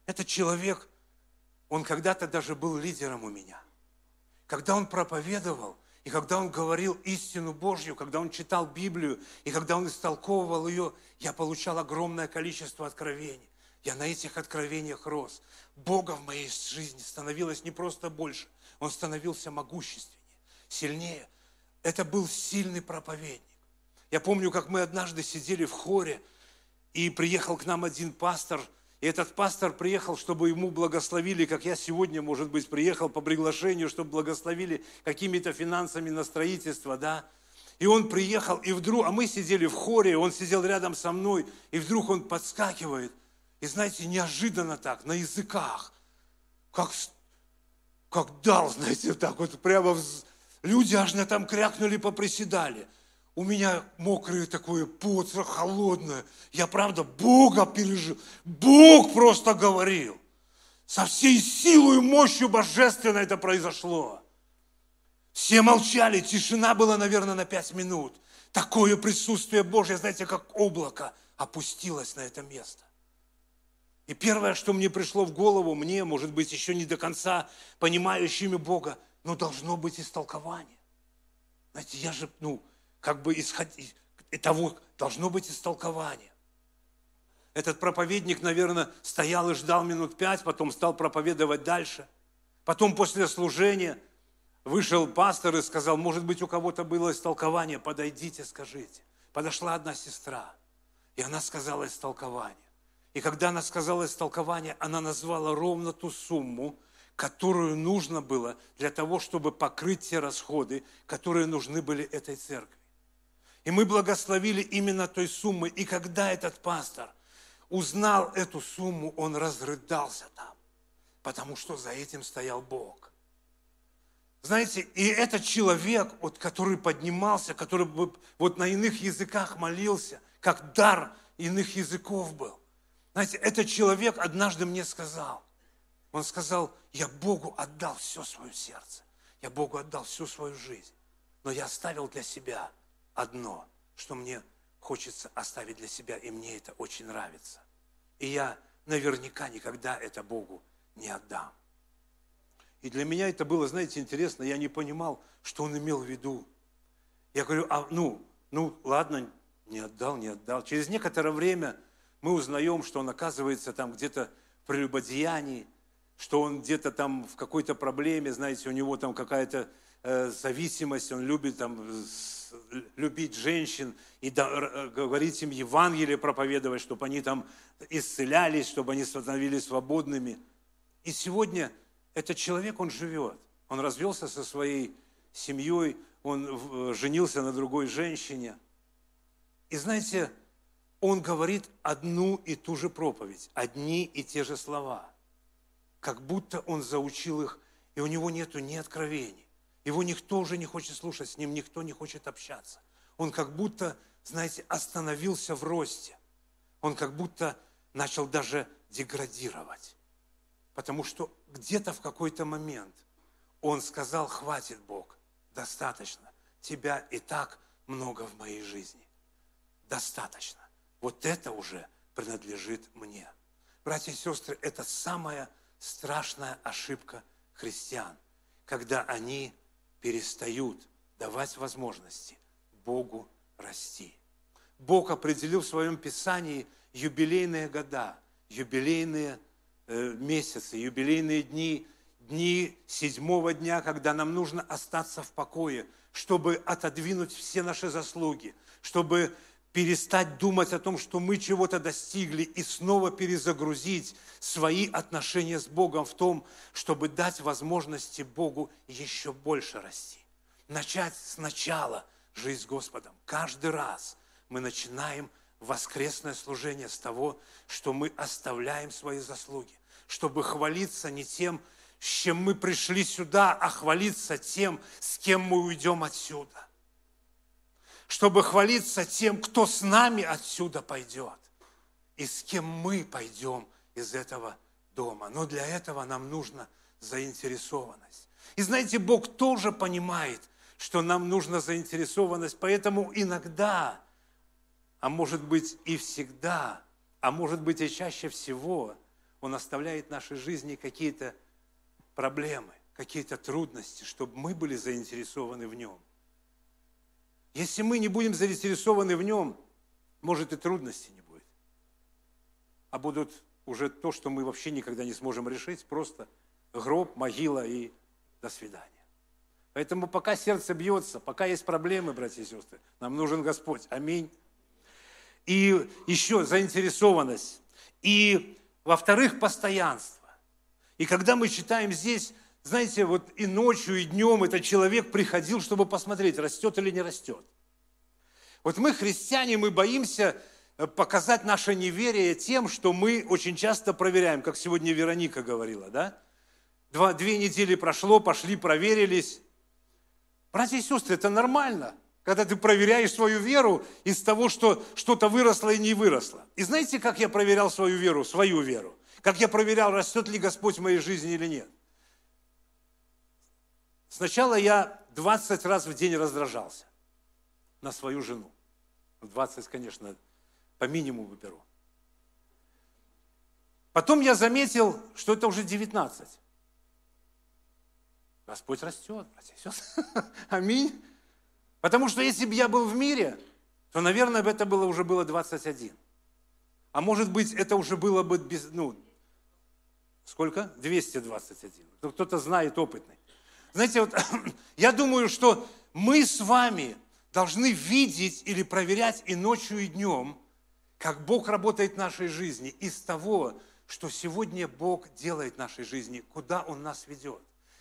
Этот человек, он когда-то даже был лидером у меня. Когда он проповедовал, и когда он говорил истину Божью, когда он читал Библию, и когда он истолковывал ее, я получал огромное количество откровений. Я на этих откровениях рос. Бога в моей жизни становилось не просто больше, Он становился могущественнее, сильнее. Это был сильный проповедник. Я помню, как мы однажды сидели в хоре, и приехал к нам один пастор – и этот пастор приехал, чтобы ему благословили, как я сегодня, может быть, приехал по приглашению, чтобы благословили какими-то финансами на строительство, да. И он приехал, и вдруг, а мы сидели в хоре, он сидел рядом со мной, и вдруг он подскакивает, и знаете, неожиданно так, на языках, как, как дал, знаете, так вот прямо, люди аж на там крякнули, поприседали – у меня мокрое такое пот, холодное. Я правда Бога пережил. Бог просто говорил. Со всей силой и мощью божественно это произошло. Все молчали, тишина была, наверное, на пять минут. Такое присутствие Божье, знаете, как облако опустилось на это место. И первое, что мне пришло в голову, мне, может быть, еще не до конца понимающими Бога, но должно быть истолкование. Знаете, я же, ну, как бы исходить, того должно быть истолкование. Этот проповедник, наверное, стоял и ждал минут пять, потом стал проповедовать дальше. Потом после служения вышел пастор и сказал, может быть, у кого-то было истолкование, подойдите, скажите. Подошла одна сестра, и она сказала истолкование. И когда она сказала истолкование, она назвала ровно ту сумму, которую нужно было для того, чтобы покрыть те расходы, которые нужны были этой церкви. И мы благословили именно той суммой. И когда этот пастор узнал эту сумму, он разрыдался там, потому что за этим стоял Бог. Знаете, и этот человек, вот, который поднимался, который вот на иных языках молился, как дар иных языков был. Знаете, этот человек однажды мне сказал, он сказал, я Богу отдал все свое сердце, я Богу отдал всю свою жизнь, но я оставил для себя – одно, что мне хочется оставить для себя, и мне это очень нравится. И я наверняка никогда это Богу не отдам. И для меня это было, знаете, интересно, я не понимал, что он имел в виду. Я говорю, а ну, ну ладно, не отдал, не отдал. Через некоторое время мы узнаем, что он оказывается там где-то в прелюбодеянии, что он где-то там в какой-то проблеме, знаете, у него там какая-то э, зависимость, он любит там любить женщин и говорить им Евангелие, проповедовать, чтобы они там исцелялись, чтобы они становились свободными. И сегодня этот человек, он живет. Он развелся со своей семьей, он женился на другой женщине. И знаете, он говорит одну и ту же проповедь, одни и те же слова. Как будто он заучил их, и у него нету ни откровений, его никто уже не хочет слушать, с ним никто не хочет общаться. Он как будто, знаете, остановился в росте. Он как будто начал даже деградировать. Потому что где-то в какой-то момент он сказал, хватит, Бог, достаточно. Тебя и так много в моей жизни. Достаточно. Вот это уже принадлежит мне. Братья и сестры, это самая страшная ошибка христиан, когда они перестают давать возможности Богу расти. Бог определил в своем Писании юбилейные года, юбилейные э, месяцы, юбилейные дни, дни седьмого дня, когда нам нужно остаться в покое, чтобы отодвинуть все наши заслуги, чтобы перестать думать о том, что мы чего-то достигли, и снова перезагрузить свои отношения с Богом в том, чтобы дать возможности Богу еще больше расти. Начать сначала жизнь с Господом. Каждый раз мы начинаем воскресное служение с того, что мы оставляем свои заслуги, чтобы хвалиться не тем, с чем мы пришли сюда, а хвалиться тем, с кем мы уйдем отсюда – чтобы хвалиться тем, кто с нами отсюда пойдет и с кем мы пойдем из этого дома. Но для этого нам нужна заинтересованность. И знаете, Бог тоже понимает, что нам нужна заинтересованность, поэтому иногда, а может быть и всегда, а может быть и чаще всего, Он оставляет в нашей жизни какие-то проблемы, какие-то трудности, чтобы мы были заинтересованы в Нем – если мы не будем заинтересованы в нем, может и трудностей не будет. А будут уже то, что мы вообще никогда не сможем решить, просто гроб, могила и до свидания. Поэтому пока сердце бьется, пока есть проблемы, братья и сестры, нам нужен Господь. Аминь. И еще заинтересованность. И, во-вторых, постоянство. И когда мы читаем здесь знаете, вот и ночью, и днем этот человек приходил, чтобы посмотреть, растет или не растет. Вот мы, христиане, мы боимся э, показать наше неверие тем, что мы очень часто проверяем, как сегодня Вероника говорила, да? Два, две недели прошло, пошли, проверились. Братья и сестры, это нормально, когда ты проверяешь свою веру из того, что что-то выросло и не выросло. И знаете, как я проверял свою веру, свою веру? Как я проверял, растет ли Господь в моей жизни или нет? Сначала я 20 раз в день раздражался на свою жену. 20, конечно, по минимуму беру. Потом я заметил, что это уже 19. Господь растет, братья и сестры. Аминь. Потому что если бы я был в мире, то, наверное, это было уже было 21. А может быть, это уже было бы без, ну, сколько? 221. Кто-то знает, опытный. Знаете, вот я думаю, что мы с вами должны видеть или проверять и ночью, и днем, как Бог работает в нашей жизни из того, что сегодня Бог делает в нашей жизни, куда Он нас ведет.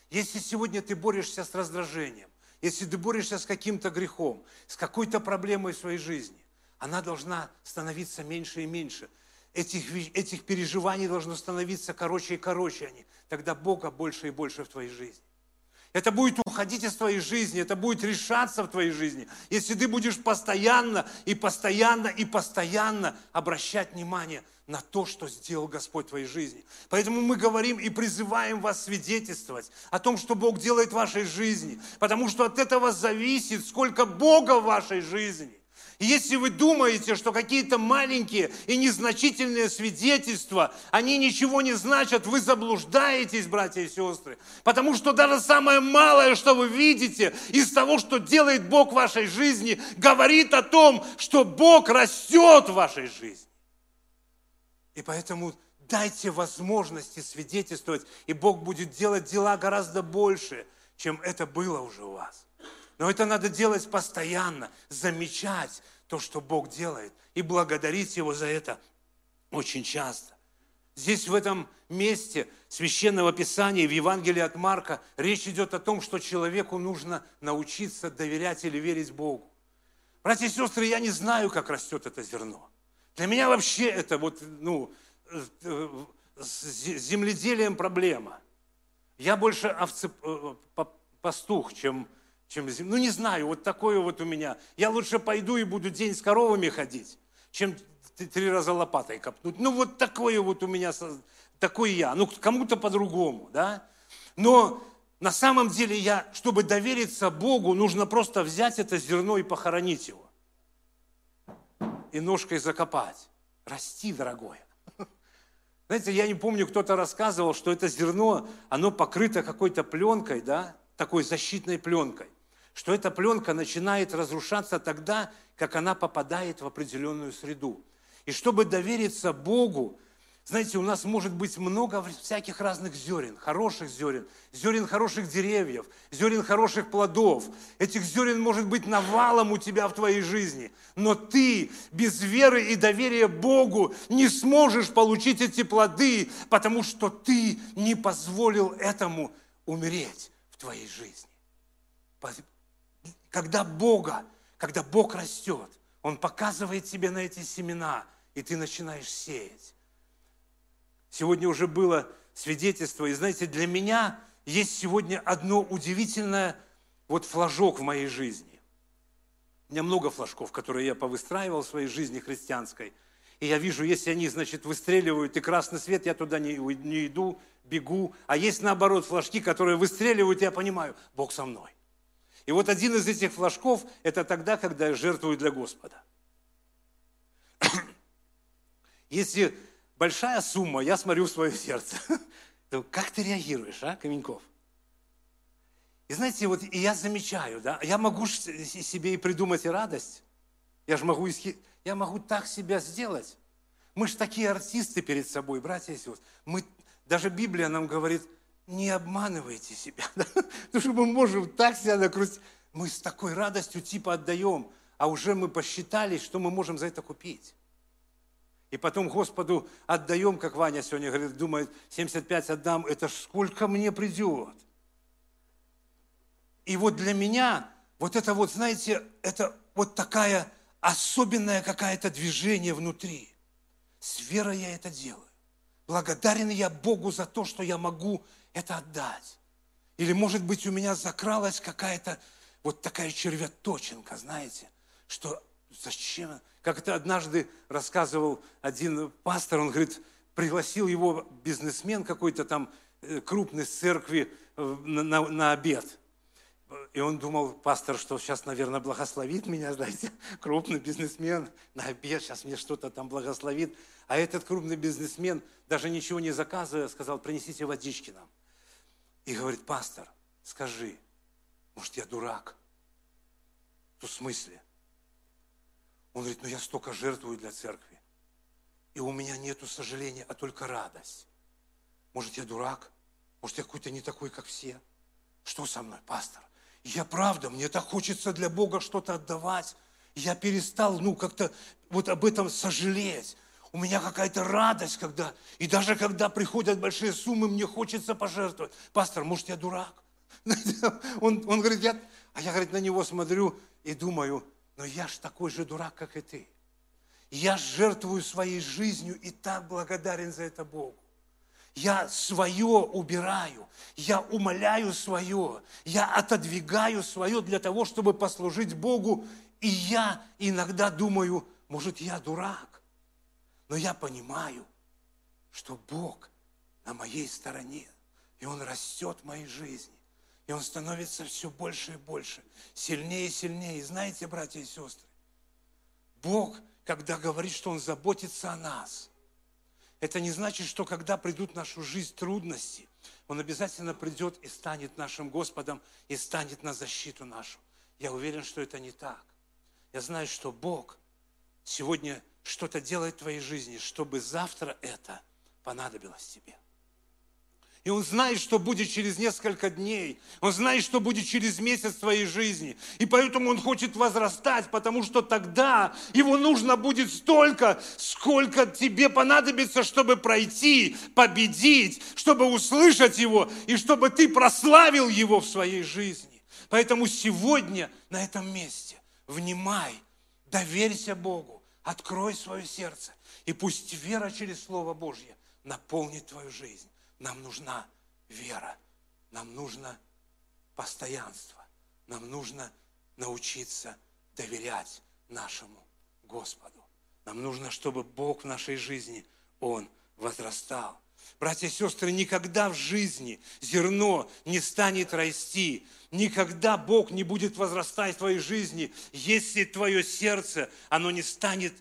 Если сегодня ты борешься с раздражением, если ты борешься с каким-то грехом, с какой-то проблемой в своей жизни, она должна становиться меньше и меньше. Этих, этих переживаний должно становиться короче и короче они. Тогда Бога больше и больше в твоей жизни. Это будет уходить из твоей жизни, это будет решаться в твоей жизни, если ты будешь постоянно и постоянно и постоянно обращать внимание на то, что сделал Господь в твоей жизни. Поэтому мы говорим и призываем вас свидетельствовать о том, что Бог делает в вашей жизни, потому что от этого зависит, сколько Бога в вашей жизни. И если вы думаете, что какие-то маленькие и незначительные свидетельства, они ничего не значат, вы заблуждаетесь, братья и сестры. Потому что даже самое малое, что вы видите из того, что делает Бог в вашей жизни, говорит о том, что Бог растет в вашей жизни. И поэтому дайте возможности свидетельствовать, и Бог будет делать дела гораздо больше, чем это было уже у вас. Но это надо делать постоянно, замечать то, что Бог делает, и благодарить Его за это очень часто. Здесь, в этом месте Священного Писания, в Евангелии от Марка, речь идет о том, что человеку нужно научиться доверять или верить Богу. Братья и сестры, я не знаю, как растет это зерно. Для меня вообще это вот, ну, э, с земледелием проблема. Я больше овце, э, пастух, чем чем Ну, не знаю, вот такое вот у меня. Я лучше пойду и буду день с коровами ходить, чем три раза лопатой копнуть. Ну, вот такое вот у меня, такой я. Ну, кому-то по-другому, да? Но на самом деле я, чтобы довериться Богу, нужно просто взять это зерно и похоронить его. И ножкой закопать. Расти, дорогое. Знаете, я не помню, кто-то рассказывал, что это зерно, оно покрыто какой-то пленкой, да, такой защитной пленкой что эта пленка начинает разрушаться тогда, как она попадает в определенную среду. И чтобы довериться Богу, знаете, у нас может быть много всяких разных зерен, хороших зерен, зерен хороших деревьев, зерен хороших плодов. Этих зерен может быть навалом у тебя в твоей жизни. Но ты без веры и доверия Богу не сможешь получить эти плоды, потому что ты не позволил этому умереть в твоей жизни. Когда Бога, когда Бог растет, Он показывает тебе на эти семена, и ты начинаешь сеять. Сегодня уже было свидетельство, и знаете, для меня есть сегодня одно удивительное вот флажок в моей жизни. У меня много флажков, которые я повыстраивал в своей жизни христианской. И я вижу, если они, значит, выстреливают, и красный свет, я туда не, не иду, бегу. А есть, наоборот, флажки, которые выстреливают, и я понимаю, Бог со мной. И вот один из этих флажков – это тогда, когда я жертвую для Господа. Если большая сумма, я смотрю в свое сердце. Как ты реагируешь, а, Каменьков? И знаете, вот и я замечаю, да, я могу себе и придумать и радость. Я же могу, я могу так себя сделать. Мы же такие артисты перед собой, братья и сестры. Мы, даже Библия нам говорит, не обманывайте себя. Потому что мы можем так себя накрутить. Мы с такой радостью типа отдаем, а уже мы посчитали, что мы можем за это купить. И потом Господу отдаем, как Ваня сегодня говорит, думает, 75 отдам, это сколько мне придет. И вот для меня, вот это вот, знаете, это вот такая особенное какое-то движение внутри. С верой я это делаю. Благодарен я Богу за то, что я могу это отдать. Или, может быть, у меня закралась какая-то вот такая червяточинка, знаете, что зачем? Как это однажды рассказывал один пастор, он говорит, пригласил его бизнесмен какой-то там э, крупный с церкви э, на, на, на обед. И он думал, пастор, что сейчас, наверное, благословит меня, знаете, крупный бизнесмен на обед, сейчас мне что-то там благословит. А этот крупный бизнесмен, даже ничего не заказывая, сказал, принесите водички нам. И говорит, пастор, скажи, может, я дурак? В смысле? Он говорит, ну я столько жертвую для церкви. И у меня нету сожаления, а только радость. Может, я дурак? Может, я какой-то не такой, как все? Что со мной, пастор? Я правда, мне так хочется для Бога что-то отдавать. Я перестал, ну, как-то вот об этом сожалеть. У меня какая-то радость, когда, и даже когда приходят большие суммы, мне хочется пожертвовать. Пастор, может, я дурак? Он, он говорит, я, а я, говорит, на него смотрю и думаю, но я ж такой же дурак, как и ты. Я жертвую своей жизнью и так благодарен за это Богу. Я свое убираю, я умоляю свое, я отодвигаю свое для того, чтобы послужить Богу. И я иногда думаю, может, я дурак, но я понимаю, что Бог на моей стороне, и Он растет в моей жизни. И он становится все больше и больше, сильнее и сильнее. И знаете, братья и сестры, Бог, когда говорит, что Он заботится о нас, это не значит, что когда придут в нашу жизнь трудности, Он обязательно придет и станет нашим Господом, и станет на защиту нашу. Я уверен, что это не так. Я знаю, что Бог сегодня что-то делает в твоей жизни, чтобы завтра это понадобилось тебе. И он знает, что будет через несколько дней. Он знает, что будет через месяц твоей жизни. И поэтому он хочет возрастать, потому что тогда его нужно будет столько, сколько тебе понадобится, чтобы пройти, победить, чтобы услышать его и чтобы ты прославил его в своей жизни. Поэтому сегодня на этом месте внимай, доверься Богу, открой свое сердце, и пусть вера через Слово Божье наполнит твою жизнь. Нам нужна вера, нам нужно постоянство, нам нужно научиться доверять нашему Господу. Нам нужно, чтобы Бог в нашей жизни, Он возрастал. Братья и сестры, никогда в жизни зерно не станет расти, никогда Бог не будет возрастать в твоей жизни, если твое сердце, оно не станет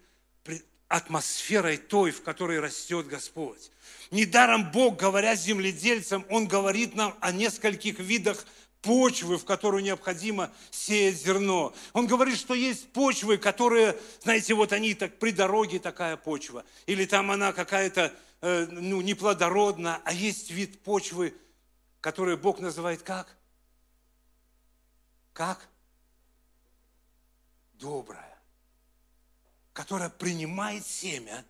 атмосферой той, в которой растет Господь. Недаром Бог, говоря земледельцам, Он говорит нам о нескольких видах почвы, в которую необходимо сеять зерно. Он говорит, что есть почвы, которые, знаете, вот они так при дороге такая почва, или там она какая-то э, ну, неплодородна, а есть вид почвы, который Бог называет как? Как? Добрая, которая принимает семя,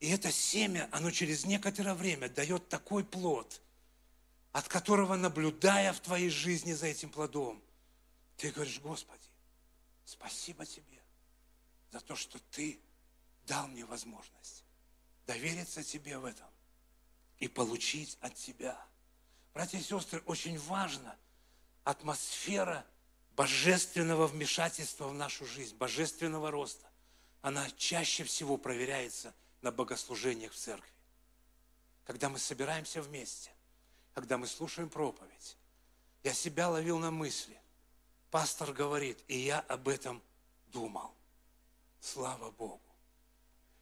и это семя, оно через некоторое время дает такой плод – от которого, наблюдая в твоей жизни за этим плодом, ты говоришь, Господи, спасибо Тебе за то, что Ты дал мне возможность довериться Тебе в этом и получить от Тебя. Братья и сестры, очень важна атмосфера божественного вмешательства в нашу жизнь, божественного роста. Она чаще всего проверяется на богослужениях в церкви. Когда мы собираемся вместе, когда мы слушаем проповедь, я себя ловил на мысли. Пастор говорит, и я об этом думал. Слава Богу.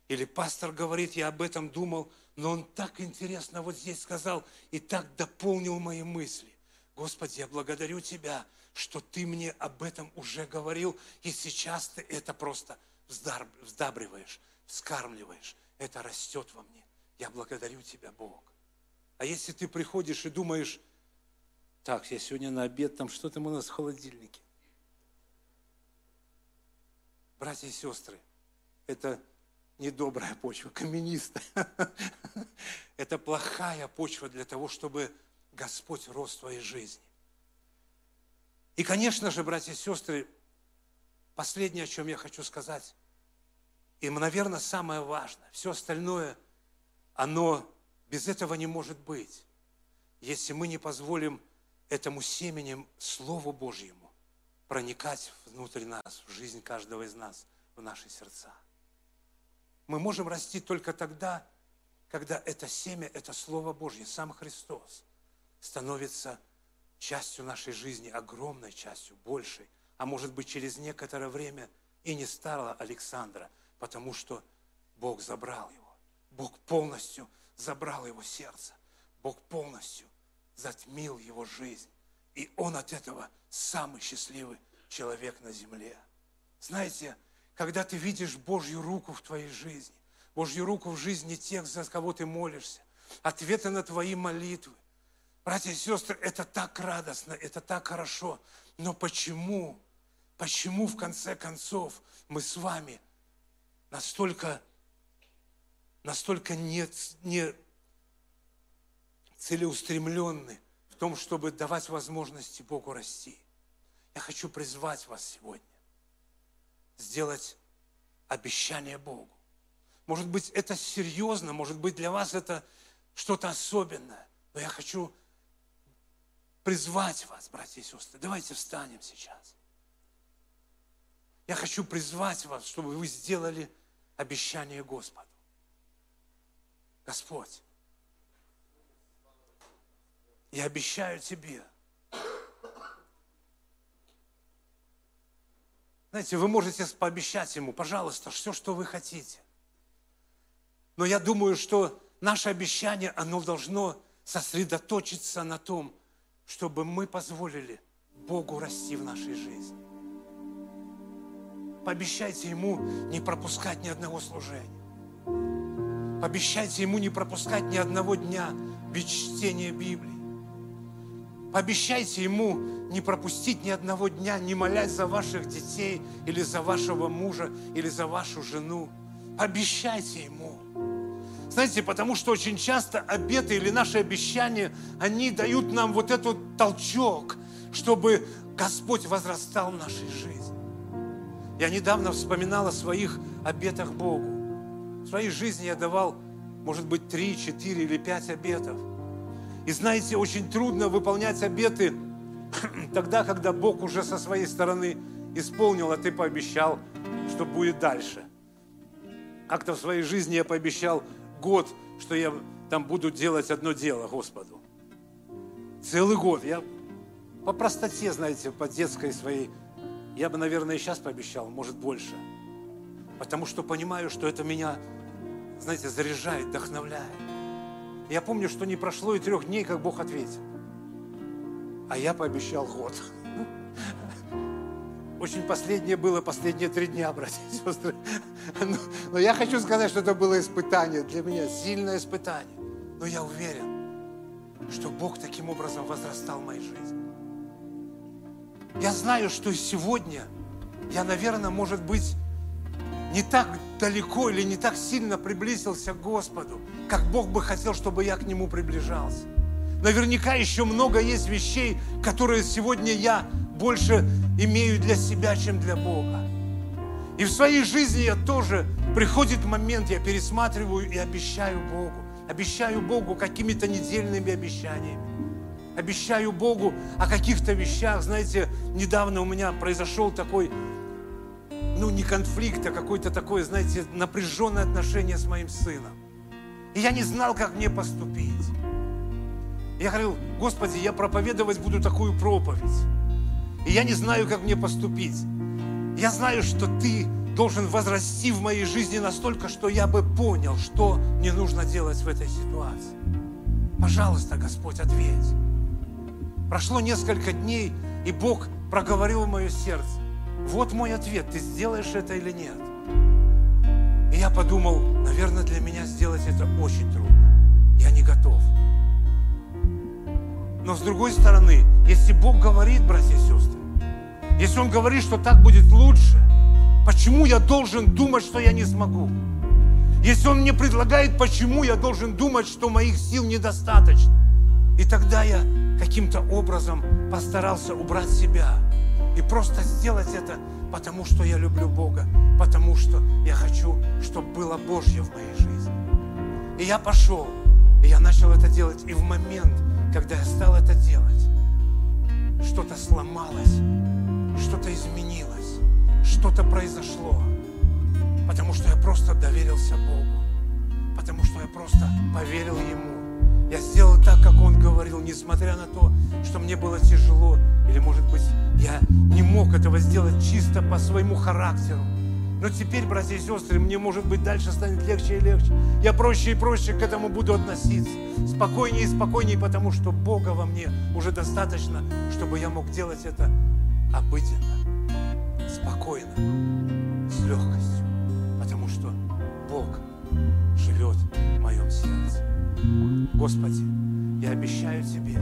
Или пастор говорит, я об этом думал, но он так интересно вот здесь сказал и так дополнил мои мысли. Господи, я благодарю Тебя, что Ты мне об этом уже говорил, и сейчас Ты это просто вздабриваешь, вскармливаешь. Это растет во мне. Я благодарю Тебя, Бог. А если ты приходишь и думаешь, так, я сегодня на обед, там что там у нас в холодильнике? Братья и сестры, это недобрая почва, каменистая. Это плохая почва для того, чтобы Господь рос в твоей жизни. И, конечно же, братья и сестры, последнее, о чем я хочу сказать, и, наверное, самое важное, все остальное, оно без этого не может быть, если мы не позволим этому семенем Слову Божьему проникать внутрь нас, в жизнь каждого из нас, в наши сердца. Мы можем расти только тогда, когда это семя, это Слово Божье, сам Христос, становится частью нашей жизни, огромной частью, большей, а может быть через некоторое время и не стало Александра, потому что Бог забрал его. Бог полностью забрал его сердце. Бог полностью затмил его жизнь. И он от этого самый счастливый человек на земле. Знаете, когда ты видишь Божью руку в твоей жизни, Божью руку в жизни тех, за кого ты молишься, ответы на твои молитвы, братья и сестры, это так радостно, это так хорошо. Но почему, почему в конце концов мы с вами настолько настолько не, не целеустремленны в том, чтобы давать возможности Богу расти. Я хочу призвать вас сегодня сделать обещание Богу. Может быть, это серьезно, может быть, для вас это что-то особенное, но я хочу призвать вас, братья и сестры. Давайте встанем сейчас. Я хочу призвать вас, чтобы вы сделали обещание Господу. Господь, я обещаю тебе. Знаете, вы можете пообещать ему, пожалуйста, все, что вы хотите. Но я думаю, что наше обещание, оно должно сосредоточиться на том, чтобы мы позволили Богу расти в нашей жизни. Пообещайте Ему не пропускать ни одного служения. Обещайте ему не пропускать ни одного дня без чтения Библии. Пообещайте ему не пропустить ни одного дня, не молясь за ваших детей или за вашего мужа или за вашу жену. Обещайте ему. Знаете, потому что очень часто обеты или наши обещания, они дают нам вот этот толчок, чтобы Господь возрастал в нашей жизни. Я недавно вспоминал о своих обетах Богу. В своей жизни я давал, может быть, три, четыре или пять обетов. И знаете, очень трудно выполнять обеты тогда, когда Бог уже со своей стороны исполнил, а ты пообещал, что будет дальше. Как-то в своей жизни я пообещал год, что я там буду делать одно дело Господу. Целый год. Я по простоте, знаете, по детской своей, я бы, наверное, и сейчас пообещал, может, больше. Потому что понимаю, что это меня знаете, заряжает, вдохновляет. Я помню, что не прошло и трех дней, как Бог ответил. а я пообещал год. Очень последнее было, последние три дня, братья и сестры. Но, но я хочу сказать, что это было испытание для меня, сильное испытание. Но я уверен, что Бог таким образом возрастал в моей жизни. Я знаю, что сегодня я, наверное, может быть, не так далеко или не так сильно приблизился к Господу, как Бог бы хотел, чтобы я к Нему приближался. Наверняка еще много есть вещей, которые сегодня я больше имею для себя, чем для Бога. И в своей жизни я тоже, приходит момент, я пересматриваю и обещаю Богу. Обещаю Богу какими-то недельными обещаниями. Обещаю Богу о каких-то вещах. Знаете, недавно у меня произошел такой, ну не конфликт, а какое-то такое, знаете, напряженное отношение с моим сыном. И я не знал, как мне поступить. Я говорил, Господи, я проповедовать буду такую проповедь. И я не знаю, как мне поступить. Я знаю, что Ты должен возрасти в моей жизни настолько, что я бы понял, что мне нужно делать в этой ситуации. Пожалуйста, Господь, ответь. Прошло несколько дней, и Бог проговорил в мое сердце. Вот мой ответ, ты сделаешь это или нет? И я подумал, наверное, для меня сделать это очень трудно. Я не готов. Но с другой стороны, если Бог говорит, братья и сестры, если Он говорит, что так будет лучше, почему я должен думать, что я не смогу? Если Он мне предлагает, почему я должен думать, что моих сил недостаточно? И тогда я каким-то образом постарался убрать себя и просто сделать это, потому что я люблю Бога, потому что я хочу, чтобы было Божье в моей жизни. И я пошел, и я начал это делать, и в момент, когда я стал это делать, что-то сломалось, что-то изменилось, что-то произошло, потому что я просто доверился Богу, потому что я просто поверил Ему. Я сделал так, как Он говорил, несмотря на то, что мне было тяжело, или, может быть, я не мог этого сделать чисто по своему характеру. Но теперь, братья и сестры, мне, может быть, дальше станет легче и легче. Я проще и проще к этому буду относиться. Спокойнее и спокойнее, потому что Бога во мне уже достаточно, чтобы я мог делать это обыденно, спокойно, с легкостью. Потому что Бог живет в моем сердце. Господи, я обещаю Тебе.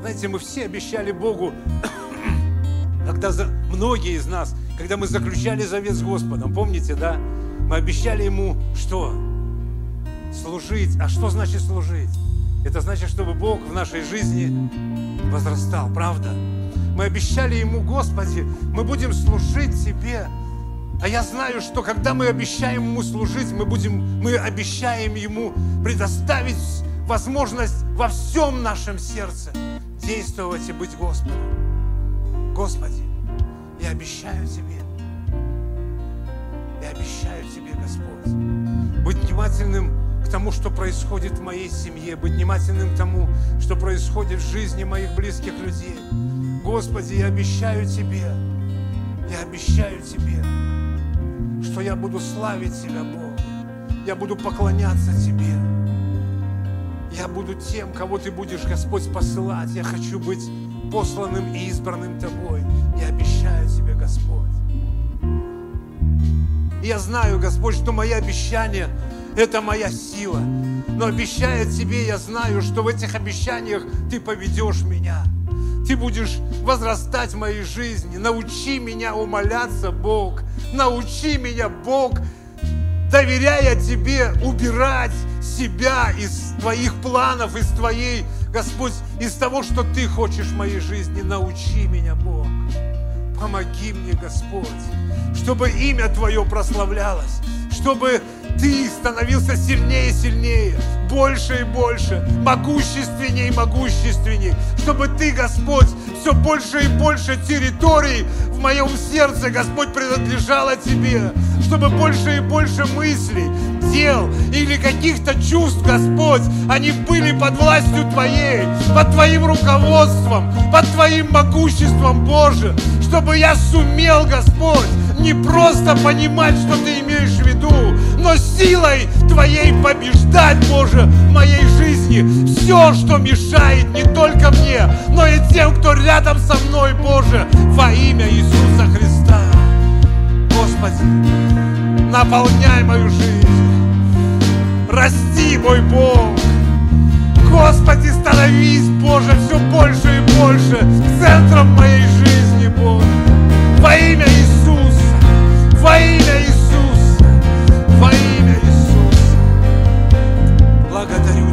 Знаете, мы все обещали Богу, когда за... многие из нас – когда мы заключали завет с Господом, помните, да? Мы обещали Ему что? Служить. А что значит служить? Это значит, чтобы Бог в нашей жизни возрастал, правда? Мы обещали Ему, Господи, мы будем служить Тебе. А я знаю, что когда мы обещаем Ему служить, мы, будем, мы обещаем Ему предоставить возможность во всем нашем сердце действовать и быть Господом. Господи, я обещаю Тебе, я обещаю Тебе, Господь, быть внимательным к тому, что происходит в моей семье, быть внимательным к тому, что происходит в жизни моих близких людей. Господи, я обещаю Тебе, я обещаю Тебе, что я буду славить Тебя, Бог. Я буду поклоняться Тебе. Я буду тем, кого Ты будешь, Господь, посылать. Я хочу быть посланным и избранным Тобой. Я обещаю Тебе, Господь. Я знаю, Господь, что мои обещания – это моя сила. Но обещая Тебе, я знаю, что в этих обещаниях Ты поведешь меня. Ты будешь возрастать в моей жизни. Научи меня умоляться, Бог. Научи меня, Бог, доверяя Тебе, убирать себя из Твоих планов, из Твоей Господь, из того, что Ты хочешь в моей жизни, научи меня, Бог. Помоги мне, Господь, чтобы имя Твое прославлялось, чтобы Ты становился сильнее и сильнее, больше и больше, могущественнее и могущественнее, чтобы Ты, Господь, все больше и больше территорий в моем сердце, Господь, принадлежало Тебе, чтобы больше и больше мыслей, дел или каких-то чувств, Господь, они были под властью Твоей, под Твоим руководством, под Твоим могуществом, Боже, чтобы я сумел, Господь, не просто понимать, что Ты имеешь в виду, но силой Твоей побеждать, Боже, в моей жизни все, что мешает не только мне, но и тем, кто рядом со мной, Боже, во имя Иисуса Христа. Господи, наполняй мою жизнь. Расти, мой Бог. Господи, становись, Боже, все больше и больше центром моей жизни, Бог. Во имя Иисуса, во имя Иисуса, во имя Иисуса. Благодарю.